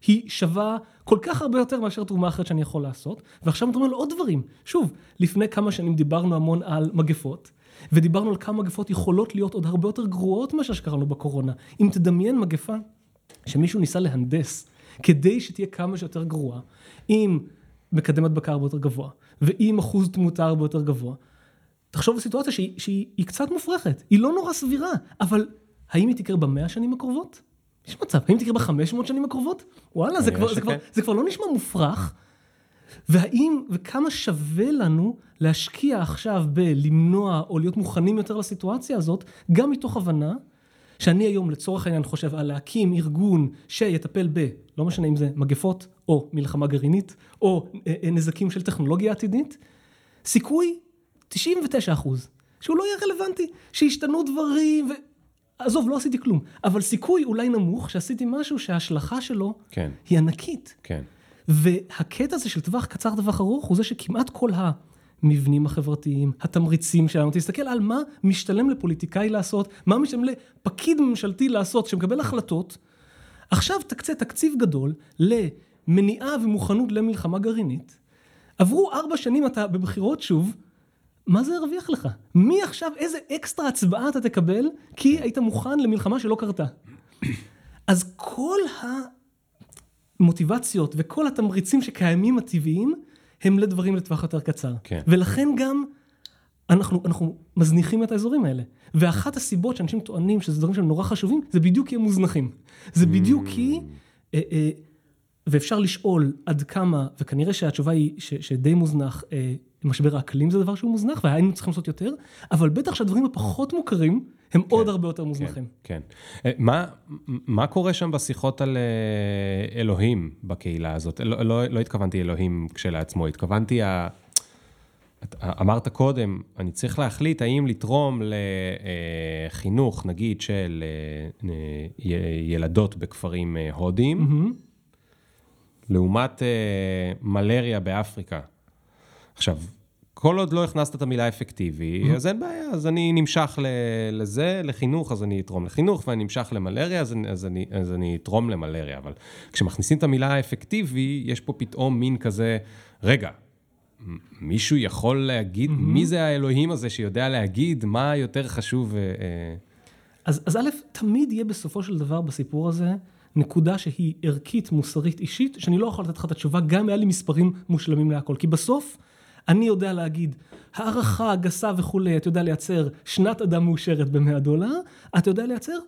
S1: היא שווה כל כך הרבה יותר מאשר תרומה אחרת שאני יכול לעשות. ועכשיו מדברים על עוד דברים. שוב, לפני כמה שנים דיברנו המון על מגפות. ודיברנו על כמה מגפות יכולות להיות עוד הרבה יותר גרועות מאשר שקראנו בקורונה. אם תדמיין מגפה שמישהו ניסה להנדס כדי שתהיה כמה שיותר גרועה, עם מקדם הדבקה הרבה יותר גבוה, ועם אחוז תמותה הרבה יותר גבוה, תחשוב על סיטואציה שהיא, שהיא היא קצת מופרכת, היא לא נורא סבירה, אבל האם היא תקרה במאה השנים הקרובות? יש מצב, האם תקרה בחמש מאות שנים הקרובות? וואלה, זה כבר, זה, כבר. זה כבר לא נשמע מופרך. והאם, וכמה שווה לנו להשקיע עכשיו בלמנוע או להיות מוכנים יותר לסיטואציה הזאת, גם מתוך הבנה שאני היום לצורך העניין חושב על להקים ארגון שיטפל ב, לא משנה אם זה מגפות, או מלחמה גרעינית, או אה, אה, נזקים של טכנולוגיה עתידית, סיכוי 99 אחוז, שהוא לא יהיה רלוונטי, שישתנו דברים, ו... עזוב, לא עשיתי כלום, אבל סיכוי אולי נמוך שעשיתי משהו שההשלכה שלו
S2: כן,
S1: היא ענקית.
S2: כן.
S1: והקטע הזה של טווח קצר, טווח ארוך, הוא זה שכמעט כל המבנים החברתיים, התמריצים שלנו, תסתכל על מה משתלם לפוליטיקאי לעשות, מה משתלם לפקיד ממשלתי לעשות, שמקבל החלטות, עכשיו תקצה תקציב גדול למניעה ומוכנות למלחמה גרעינית. עברו ארבע שנים אתה בבחירות שוב, מה זה ירוויח לך? מי עכשיו, איזה אקסטרה הצבעה אתה תקבל, כי היית מוכן למלחמה שלא קרתה. אז כל המוטיבציות וכל התמריצים שקיימים הטבעיים, הם לדברים לטווח יותר קצר.
S2: כן.
S1: ולכן גם אנחנו, אנחנו מזניחים את האזורים האלה. ואחת הסיבות שאנשים טוענים שזה דברים שהם נורא חשובים, זה בדיוק כי הם מוזנחים. זה בדיוק כי, אה, אה, ואפשר לשאול עד כמה, וכנראה שהתשובה היא ש, שדי מוזנח, אה, משבר האקלים זה דבר שהוא מוזנח, והיינו צריכים לעשות יותר, אבל בטח שהדברים הפחות מוכרים, הם כן, עוד הרבה יותר מוזנחים.
S2: כן, כן. מה, מה קורה שם בשיחות על אה, אלוהים בקהילה הזאת? לא, לא, לא התכוונתי אלוהים כשלעצמו, התכוונתי ה... אמרת קודם, אני צריך להחליט האם לתרום לחינוך, נגיד, של אה, ילדות בכפרים אה, הודיים, mm-hmm. לעומת מלריה באפריקה. עכשיו, כל עוד לא הכנסת את המילה אפקטיבי, mm-hmm. אז אין בעיה, אז אני נמשך לזה, לחינוך, אז אני אתרום לחינוך, ואני נמשך למלריה, אז אני, אז, אני, אז אני אתרום למלריה. אבל כשמכניסים את המילה אפקטיבי, יש פה פתאום מין כזה, רגע, מישהו יכול להגיד, mm-hmm. מי זה האלוהים הזה שיודע להגיד מה יותר חשוב? אה, אה?
S1: אז, אז א', תמיד יהיה בסופו של דבר בסיפור הזה נקודה שהיא ערכית, מוסרית, אישית, שאני לא יכול לתת לך את התשובה, גם אם היה לי מספרים מושלמים להכל. כי בסוף, אני יודע להגיד, הערכה גסה וכולי, אתה יודע לייצר שנת אדם מאושרת ב-100 דולר, אתה יודע לייצר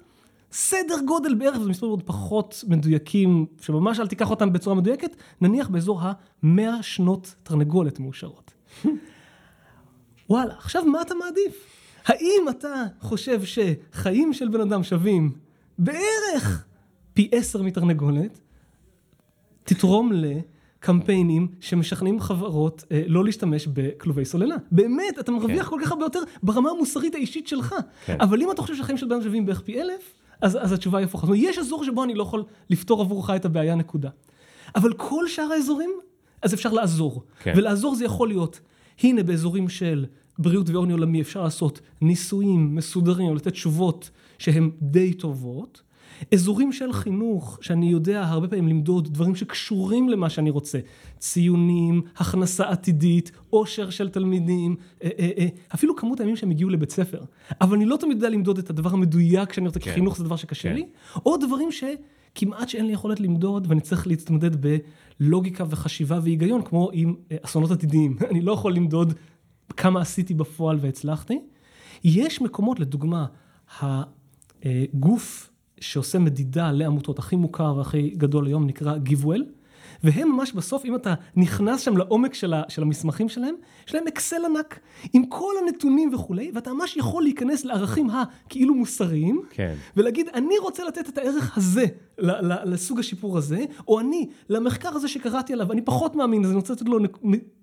S1: סדר גודל בערך, זה מספרים עוד פחות מדויקים, שממש אל תיקח אותם בצורה מדויקת, נניח באזור ה-100 שנות תרנגולת מאושרות. *laughs* וואלה, עכשיו מה אתה מעדיף? האם אתה חושב שחיים של בן אדם שווים בערך פי עשר מתרנגולת, תתרום לקמפיינים שמשכנעים חברות אה, לא להשתמש בכלובי סוללה. באמת, אתה מרוויח כן. כל כך הרבה יותר ברמה המוסרית האישית שלך. כן. אבל אם אתה חושב שהחיים של בן אדם שווים בערך פי אלף, אז, אז התשובה היא הפוכה. יש אזור שבו אני לא יכול לפתור עבורך את הבעיה, נקודה. אבל כל שאר האזורים, אז אפשר לעזור. כן. ולעזור זה יכול להיות, הנה באזורים של בריאות ועוני עולמי אפשר לעשות ניסויים מסודרים, לתת תשובות שהן די טובות. אזורים של חינוך, שאני יודע הרבה פעמים למדוד דברים שקשורים למה שאני רוצה. ציונים, הכנסה עתידית, עושר של תלמידים, אה, אה, אה, אפילו כמות הימים שהם הגיעו לבית ספר. אבל אני לא תמיד יודע למדוד את הדבר המדויק שאני רוצה, כן. כי חינוך זה דבר שקשה כן. לי. או דברים שכמעט שאין לי יכולת למדוד, ואני צריך להתמודד בלוגיקה וחשיבה והיגיון, כמו עם אסונות עתידיים. *laughs* אני לא יכול למדוד כמה עשיתי בפועל והצלחתי. יש מקומות, לדוגמה, הגוף שעושה מדידה לעמותות, הכי מוכר והכי גדול היום נקרא GiveWell, והם ממש בסוף, אם אתה נכנס שם לעומק של, ה, של המסמכים שלהם, יש להם אקסל ענק עם כל הנתונים וכולי, ואתה ממש יכול להיכנס לערכים הכאילו מוסריים,
S2: כן.
S1: ולהגיד, אני רוצה לתת את הערך הזה ל, ל, לסוג השיפור הזה, או אני, למחקר הזה שקראתי עליו, אני פחות מאמין, אז אני רוצה לתת לו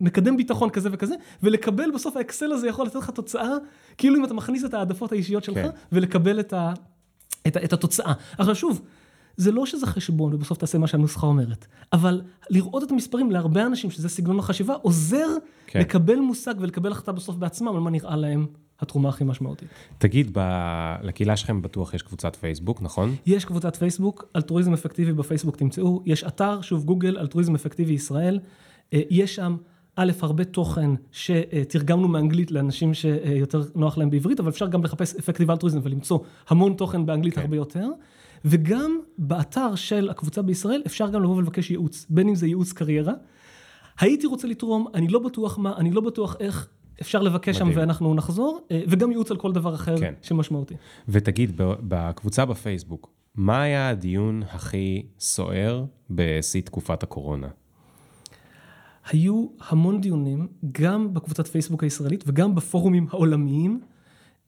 S1: מקדם ביטחון כזה וכזה, ולקבל בסוף האקסל הזה יכול לתת לך תוצאה, כאילו אם אתה מכניס את העדפות האישיות שלך, כן. ולקבל את ה... את, את התוצאה. עכשיו שוב, זה לא שזה חשבון ובסוף תעשה מה שהנוסחה אומרת, אבל לראות את המספרים להרבה אנשים שזה סגנון החשיבה עוזר כן. לקבל מושג ולקבל החלטה בסוף בעצמם על מה נראה להם התרומה הכי משמעותית.
S2: תגיד, ב... לקהילה שלכם בטוח יש קבוצת פייסבוק, נכון?
S1: יש קבוצת פייסבוק, אלטרואיזם אפקטיבי בפייסבוק תמצאו, יש אתר, שוב גוגל, אלטרואיזם אפקטיבי ישראל, אה, יש שם א', הרבה תוכן שתרגמנו מאנגלית לאנשים שיותר נוח להם בעברית, אבל אפשר גם לחפש אפקטיב אלטרואיזם ולמצוא המון תוכן באנגלית okay. כן. הרבה יותר. וגם באתר של הקבוצה בישראל אפשר גם לבוא ולבקש ייעוץ, בין אם זה ייעוץ קריירה. הייתי רוצה לתרום, אני לא בטוח מה, אני לא בטוח איך, אפשר לבקש מדהים. שם ואנחנו נחזור, אה, וגם ייעוץ על כל דבר אחר כן. שמשמעותי.
S2: ותגיד, בקבוצה בפייסבוק, מה היה הדיון הכי סוער בשיא תקופת הקורונה?
S1: היו המון דיונים, גם בקבוצת פייסבוק הישראלית וגם בפורומים העולמיים.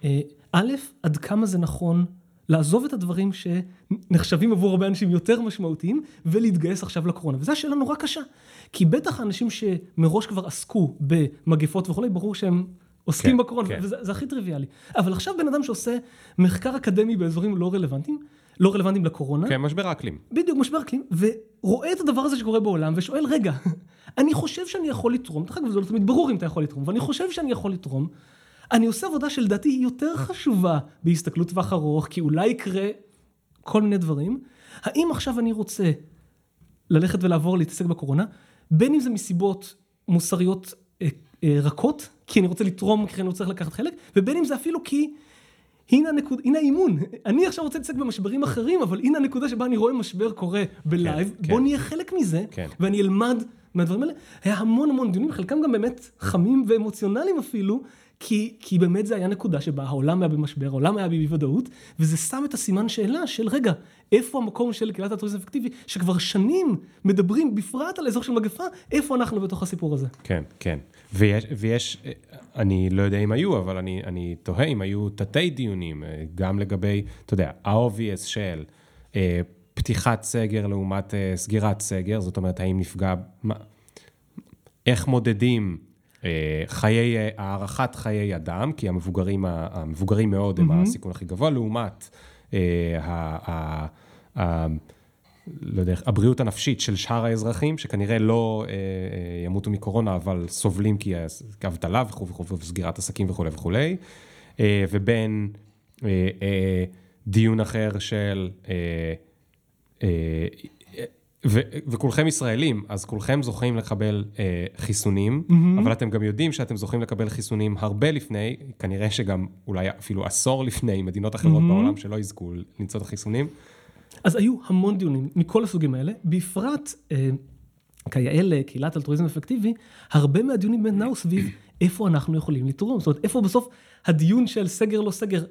S1: אה, א', עד כמה זה נכון לעזוב את הדברים שנחשבים עבור הרבה אנשים יותר משמעותיים ולהתגייס עכשיו לקורונה. וזו השאלה נורא קשה. כי בטח האנשים שמראש כבר עסקו במגפות וכולי, ברור שהם עוסקים כן, בקורונה, כן. וזה הכי טריוויאלי. אבל עכשיו בן אדם שעושה מחקר אקדמי באזורים לא רלוונטיים, לא רלוונטיים לקורונה.
S2: כן, משבר האקלים.
S1: בדיוק, משבר האקלים, ורואה את הדבר הזה שקורה בעולם ושואל, רגע, *laughs* אני חושב שאני יכול לתרום, דרך אגב זה לא תמיד ברור אם אתה יכול לתרום, ואני חושב שאני יכול לתרום, אני עושה עבודה שלדעתי היא יותר חשובה בהסתכלות טווח ארוך, כי אולי יקרה כל מיני דברים, האם עכשיו אני רוצה ללכת ולעבור להתעסק בקורונה, בין אם זה מסיבות מוסריות אה, אה, רכות, כי אני רוצה לתרום, כי אני רוצה לקחת חלק, ובין אם זה אפילו כי הנה, הנקוד, הנה האימון, אני עכשיו רוצה להתעסק במשברים אחרים, אבל הנה הנקודה שבה אני רואה משבר קורה בלייב,
S2: כן,
S1: בוא
S2: כן.
S1: נהיה חלק מזה,
S2: כן.
S1: ואני אלמד מהדברים האלה. היה המון המון דיונים, חלקם גם באמת חמים ואמוציונליים אפילו, כי, כי באמת זה היה נקודה שבה העולם היה במשבר, העולם היה באי ודאות, וזה שם את הסימן שאלה של רגע, איפה המקום של קהילת הטוריזם האפקטיבי, שכבר שנים מדברים בפרט על אזור של מגפה, איפה אנחנו בתוך הסיפור הזה.
S2: כן, כן. ויש, ויש, אני לא יודע אם היו, אבל אני, אני תוהה אם היו תתי דיונים, אה, גם לגבי, אתה יודע, ה-obvious של אה, פתיחת סגר לעומת אה, סגירת סגר, זאת אומרת, האם נפגע, מה, איך מודדים אה, חיי, אה, הארכת חיי אדם, כי המבוגרים, המבוגרים מאוד הם הסיכון הכי גבוה, לעומת אה, ה... ה, ה לא יודע, הבריאות הנפשית של שאר האזרחים, שכנראה לא אה, אה, ימותו מקורונה, אבל סובלים כי אבטלה וכו' וכו' וסגירת עסקים וכולי וכולי, אה, ובין אה, אה, דיון אחר של... אה, אה, ו- וכולכם ישראלים, אז כולכם זוכים לקבל אה, חיסונים, mm-hmm. אבל אתם גם יודעים שאתם זוכים לקבל חיסונים הרבה לפני, כנראה שגם אולי אפילו עשור לפני מדינות אחרות mm-hmm. בעולם שלא יזכו למצוא את החיסונים.
S1: אז היו המון דיונים מכל הסוגים האלה, בפרט אה, כיאה קהילת אלטרואיזם אפקטיבי, הרבה מהדיונים באמת נעו סביב איפה אנחנו יכולים לתרום. זאת אומרת, איפה בסוף הדיון של סגר לא סגר,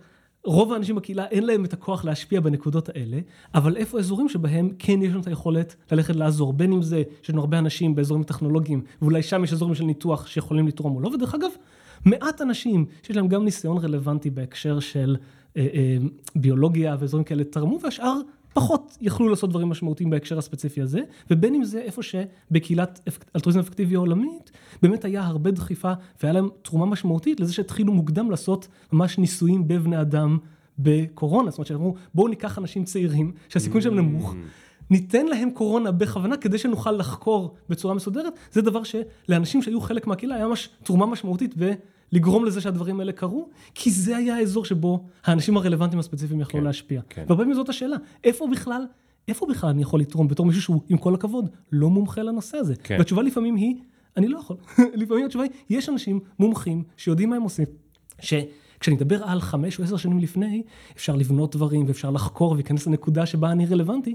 S1: רוב האנשים בקהילה אין להם את הכוח להשפיע בנקודות האלה, אבל איפה אזורים שבהם כן יש לנו את היכולת ללכת לעזור, בין אם זה שיש לנו הרבה אנשים באזורים טכנולוגיים, ואולי שם יש אזורים של ניתוח שיכולים לתרום או לא, ודרך אגב, מעט אנשים שיש להם גם ניסיון רלוונטי בהקשר של אה, אה, ביולוגיה ואזורים כאלה תרמו, והשאר פחות יכלו לעשות דברים משמעותיים בהקשר הספציפי הזה, ובין אם זה איפה שבקהילת אלטרואיזם אפקטיבי עולמית, באמת היה הרבה דחיפה והיה להם תרומה משמעותית לזה שהתחילו מוקדם לעשות ממש ניסויים בבני אדם בקורונה, זאת אומרת שאמרו בואו ניקח אנשים צעירים שהסיכון שלהם נמוך. ניתן להם קורונה בכוונה כדי שנוכל לחקור בצורה מסודרת, זה דבר שלאנשים שהיו חלק מהקהילה היה ממש תרומה משמעותית ולגרום לזה שהדברים האלה קרו, כי זה היה האזור שבו האנשים הרלוונטיים הספציפיים יכלו
S2: כן,
S1: להשפיע.
S2: כן.
S1: והרבה פעמים זאת השאלה, איפה בכלל, איפה בכלל אני יכול לתרום בתור מישהו שהוא, עם כל הכבוד, לא מומחה לנושא הזה?
S2: כן.
S1: והתשובה לפעמים היא, אני לא יכול. *laughs* לפעמים התשובה היא, יש אנשים מומחים שיודעים מה הם עושים. שכשאני מדבר על חמש או עשר שנים לפני, אפשר לבנות דברים ואפשר לחקור ולהיכנס לנקודה שבה אני רלוונטי.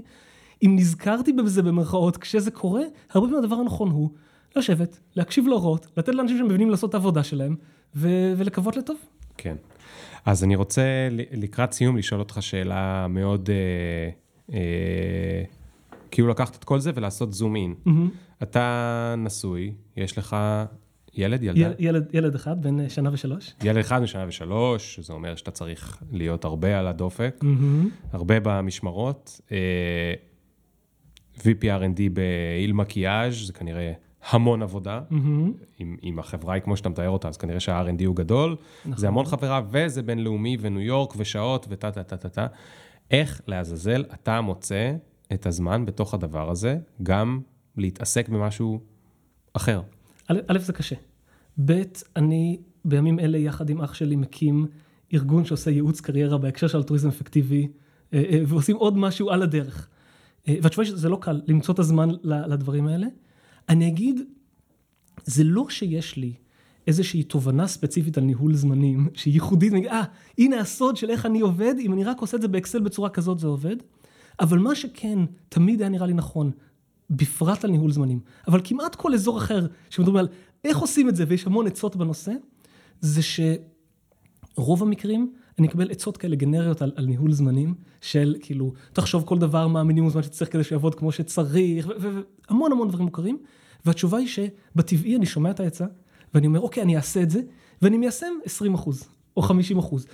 S1: אם נזכרתי בזה במרכאות כשזה קורה, הרבה פעמים הדבר הנכון הוא לשבת, להקשיב להוראות, לתת לאנשים שמבינים לעשות את העבודה שלהם, ו- ולקוות לטוב.
S2: כן. אז אני רוצה לקראת סיום לשאול אותך שאלה מאוד, אה, אה, כאילו לקחת את כל זה ולעשות זום אין. אתה נשוי, יש לך ילד, ילדה?
S1: יל- ילד, ילד אחד, בן אה, שנה ושלוש.
S2: ילד אחד משנה ושלוש, שזה אומר שאתה צריך להיות הרבה על הדופק,
S1: מהמם.
S2: הרבה במשמרות. אה, VP R&D באיל מקיאז' זה כנראה המון עבודה.
S1: מהמם.
S2: אם, אם החברה היא כמו שאתה מתאר אותה, אז כנראה שה-R&D הוא גדול.
S1: נכון.
S2: זה המון חברה, וזה בינלאומי, וניו יורק, ושעות, וטה טה טה טה טה. איך לעזאזל אתה מוצא את הזמן בתוך הדבר הזה, גם להתעסק במשהו אחר?
S1: א', א', זה קשה. ב', אני בימים אלה יחד עם אח שלי מקים ארגון שעושה ייעוץ קריירה בהקשר של אלטרואיזם אפקטיבי, אה, אה, ועושים עוד משהו על הדרך. אה, והתשובה היא שזה לא קל למצוא את הזמן לדברים האלה. אני אגיד, זה לא שיש לי איזושהי תובנה ספציפית על ניהול זמנים, שהיא ייחודית, אה, הנה הסוד של איך אני עובד, אם אני רק עושה את זה באקסל בצורה כזאת זה עובד. אבל מה שכן, תמיד היה נראה לי נכון, בפרט על ניהול זמנים, אבל כמעט כל אזור אחר שמדברים על איך עושים את זה, ויש המון עצות בנושא, זה שרוב המקרים אני אקבל עצות כאלה גנריות על, על ניהול זמנים, של כאילו, תחשוב כל דבר מה המינימום זמן שצריך כדי שיעבוד כמו שצריך, והמון המון דברים מוכרים, והתשובה היא שבטבעי אני שומע את העצה, ואני אומר, אוקיי, אני אעשה את זה, ואני מיישם 20 אחוז, או 50 אחוז.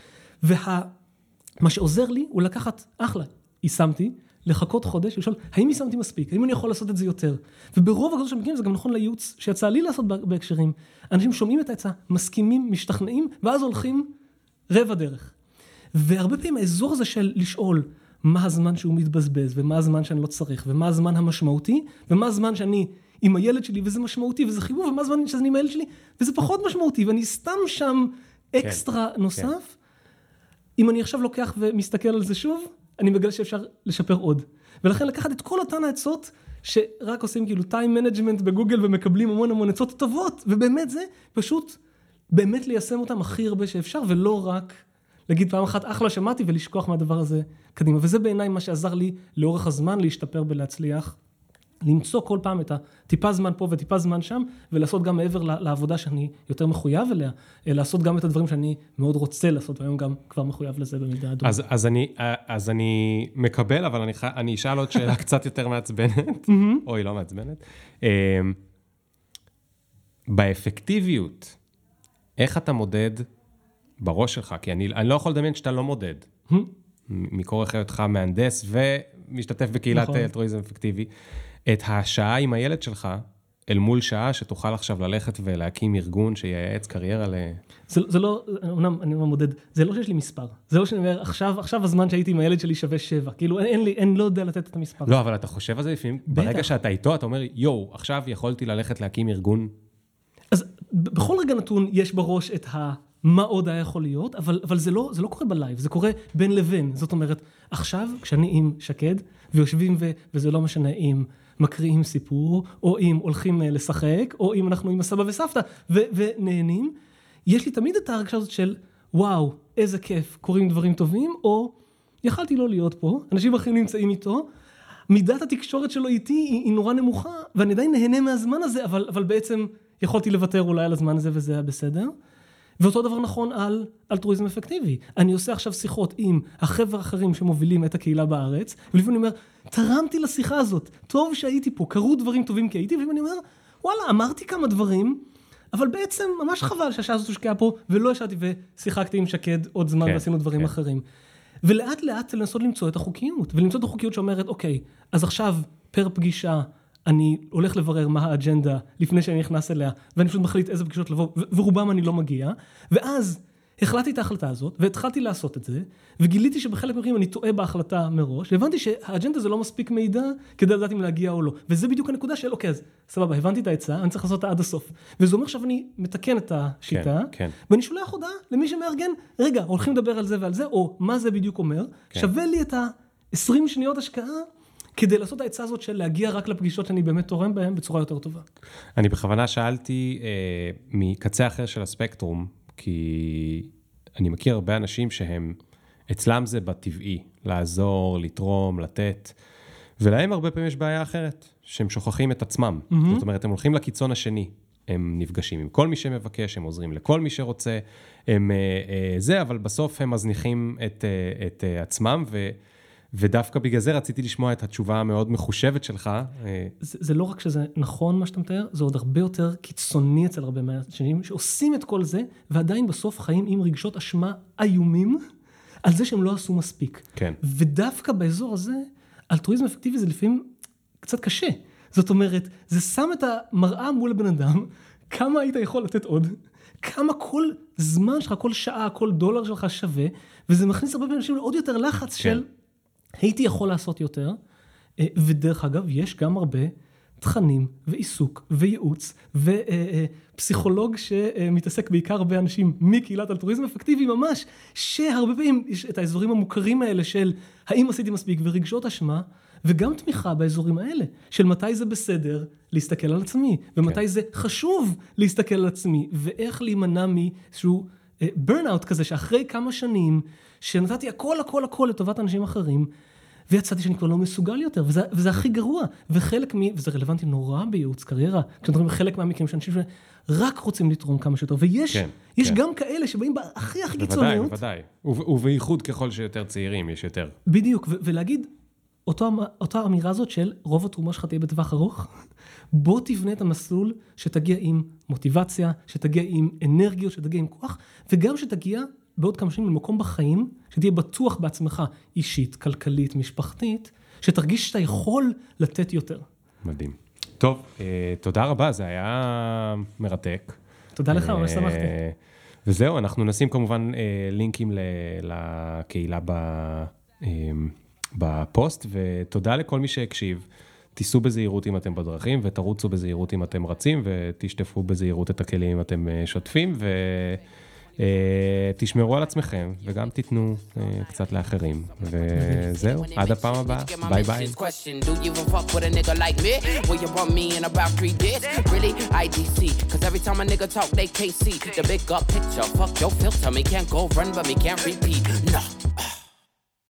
S1: ומה שעוזר לי הוא לקחת, אחלה, יישמתי, לחכות חודש ולשאול, האם יישמתי מספיק? האם אני יכול לעשות את זה יותר? וברוב הגדול של המקרים זה גם נכון לייעוץ שיצא לי לעשות בהקשרים. אנשים שומעים את העצה, מסכימים, משתכנעים, ואז הולכים רבע דרך. והרבה פעמים האזור הזה של לשאול מה הזמן שהוא מתבזבז, ומה הזמן שאני לא צריך, ומה הזמן המשמעותי, ומה הזמן שאני עם הילד שלי וזה משמעותי וזה חיבור, ומה הזמן שאני עם הילד שלי וזה פחות משמעותי, ואני סתם שם אקסטרה כן, נוסף. כן. אם אני עכשיו לוקח ומסתכל על זה שוב, אני מגלה שאפשר לשפר עוד. ולכן לקחת את כל אותן העצות שרק עושים כאילו time management בגוגל ומקבלים המון המון עצות טובות, ובאמת זה פשוט באמת ליישם אותם הכי הרבה שאפשר, ולא רק להגיד פעם אחת אחלה שמעתי ולשכוח מהדבר הזה קדימה. וזה בעיניי מה שעזר לי לאורך הזמן להשתפר ולהצליח. למצוא כל פעם את הטיפה זמן פה וטיפה זמן שם, ולעשות גם מעבר לעבודה שאני יותר מחויב אליה, אה, לעשות גם את הדברים שאני מאוד רוצה לעשות, והיום גם כבר מחויב לזה במידה אדומה.
S2: אז, אז, אני, אה, אז אני מקבל, אבל אני, אני אשאל עוד שאלה *laughs* קצת יותר מעצבנת, אוי, לא מעצבנת. אמ, באפקטיביות, איך אתה מודד בראש שלך? כי אני, אני לא יכול לדמיין שאתה לא מודד. מכורח היותך מהנדס ומשתתף בקהילת נכון. אלטרואיזם אפקטיבי. את השעה עם הילד שלך, אל מול שעה שתוכל עכשיו ללכת ולהקים ארגון שייעץ קריירה ל...
S1: זה, זה לא, אמנם אני לא מודד, זה לא שיש לי מספר. זה לא שאני אומר, עכשיו, עכשיו הזמן שהייתי עם הילד שלי שווה שבע. כאילו, אין לי, אני לא יודע לתת את המספר.
S2: לא, אבל אתה חושב על זה לפעמים. ברגע שאתה איתו, אתה אומר, יואו, עכשיו יכולתי ללכת להקים ארגון.
S1: אז בכל רגע נתון יש בראש את ה... מה עוד היה יכול להיות, אבל, אבל זה, לא, זה לא קורה בלייב, זה קורה בין לבין. זאת אומרת, עכשיו, כשאני עם שקד, ויושבים, ו, וזה לא משנה אם... מקריאים סיפור, או אם הולכים אה, לשחק, או אם אנחנו עם הסבא וסבתא ו- ונהנים. יש לי תמיד את ההרגשה הזאת של וואו, איזה כיף, קורים דברים טובים, או יכלתי לא להיות פה, אנשים אחרים נמצאים איתו, מידת התקשורת שלו איתי היא, היא נורא נמוכה, ואני עדיין נהנה מהזמן הזה, אבל, אבל בעצם יכולתי לוותר אולי על הזמן הזה וזה היה בסדר. ואותו דבר נכון על אלטרואיזם אפקטיבי. אני עושה עכשיו שיחות עם החבר'ה האחרים שמובילים את הקהילה בארץ, ולפעמים אני אומר, תרמתי לשיחה הזאת, טוב שהייתי פה, קרו דברים טובים כי הייתי, ולפעמים אני אומר, וואלה, אמרתי כמה דברים, אבל בעצם ממש חבל שהשעה הזאת הושקעה פה, ולא ישבתי ושיחקתי עם שקד עוד זמן כן, ועשינו דברים כן. אחרים. ולאט לאט לנסות למצוא את החוקיות, ולמצוא את החוקיות שאומרת, אוקיי, אז עכשיו פר פגישה אני הולך לברר מה האג'נדה לפני שאני נכנס אליה, ואני פשוט מחליט איזה פגישות לבוא, ורובם אני לא מגיע, ואז החלטתי את ההחלטה הזאת, והתחלתי לעשות את זה, וגיליתי שבחלק מהדברים אני טועה בהחלטה מראש, והבנתי שהאג'נדה זה לא מספיק מידע כדי לדעת אם להגיע או לא. וזה בדיוק הנקודה של, אוקיי, אז סבבה, הבנתי את העצה, אני צריך לעשות אותה עד הסוף. וזה אומר עכשיו אני מתקן את השיטה, כן, כן. ואני שולח הודעה למי שמארגן, רגע, הולכים לדבר על זה ועל זה, או מה זה בדיוק אומר, כן. שווה לי את ה-20 שניות השקעה כדי לעשות את העצה הזאת של להגיע רק לפגישות שאני באמת תורם בהן בצורה יותר טובה.
S2: אני בכוונה שאלתי אה, מקצה אחר של הספקטרום, כי אני מכיר הרבה אנשים שהם, אצלם זה בטבעי, לעזור, לתרום, לתת, ולהם הרבה פעמים יש בעיה אחרת, שהם שוכחים את עצמם. Mm-hmm. זאת אומרת, הם הולכים לקיצון השני. הם נפגשים עם כל מי שמבקש, הם עוזרים לכל מי שרוצה, הם אה, אה, זה, אבל בסוף הם מזניחים את, אה, את אה, עצמם, ו... ודווקא בגלל זה רציתי לשמוע את התשובה המאוד מחושבת שלך.
S1: זה, זה לא רק שזה נכון מה שאתה מתאר, זה עוד הרבה יותר קיצוני אצל הרבה מהשנים, שעושים את כל זה, ועדיין בסוף חיים עם רגשות אשמה איומים על זה שהם לא עשו מספיק.
S2: כן.
S1: ודווקא באזור הזה, אלטרואיזם אפקטיבי זה לפעמים קצת קשה. זאת אומרת, זה שם את המראה מול הבן אדם, כמה היית יכול לתת עוד, כמה כל זמן שלך, כל שעה, כל דולר שלך שווה, וזה מכניס הרבה אנשים לעוד יותר לחץ כן. של הייתי יכול לעשות יותר, אה, ודרך אגב, יש גם הרבה תכנים ועיסוק וייעוץ ופסיכולוג שמתעסק בעיקר באנשים מקהילת אלטרואיזם אפקטיבי ממש, שהרבה פעמים יש את האזורים המוכרים האלה של האם עשיתי מספיק ורגשות אשמה, וגם תמיכה באזורים האלה, של מתי זה בסדר להסתכל על עצמי, ומתי כן. זה חשוב להסתכל על עצמי, ואיך להימנע מאיזשהו ברנאוט אה, כזה, שאחרי כמה שנים שנתתי הכל הכל הכל לטובת אנשים אחרים, ויצאתי שאני כבר לא מסוגל יותר, וזה, וזה הכי גרוע. וחלק מ... וזה רלוונטי נורא בייעוץ קריירה, כשמדברים בחלק מהמקרים שאנשים שרק רוצים לתרום כמה שיותר, ויש כן, יש כן. גם כאלה שבאים בהכי הכי קיצוניות.
S2: בוודאי, בוודאי. ובייחוד ככל שיותר צעירים, יש יותר.
S1: בדיוק, ולהגיד, אותו, אותה אמירה הזאת של רוב התרומה שלך תהיה בטווח ארוך, בוא תבנה את המסלול שתגיע עם מוטיבציה, שתגיע עם אנרגיות, שתגיע עם כוח, וגם שתגיע בעוד כמה שנים למקום בחיים, שתהיה בטוח בעצמך, אישית, כלכלית, משפחתית, שתרגיש שאתה יכול לתת יותר.
S2: מדהים. טוב, אה, תודה רבה, זה היה מרתק.
S1: תודה לך, ממש אה, שמחתי.
S2: וזהו, אנחנו נשים כמובן אה, לינקים לקהילה בפוסט, ותודה לכל מי שהקשיב. תיסעו בזהירות אם אתם בדרכים, ותרוצו בזהירות אם אתם רצים, ותשטפו בזהירות את הכלים אם אתם שוטפים, ו...
S3: תשמרו על עצמכם וגם תיתנו קצת לאחרים. וזהו, עד הפעם הבאה, ביי ביי. Fuck your filter, me can't go run, but me can't repeat. Nah.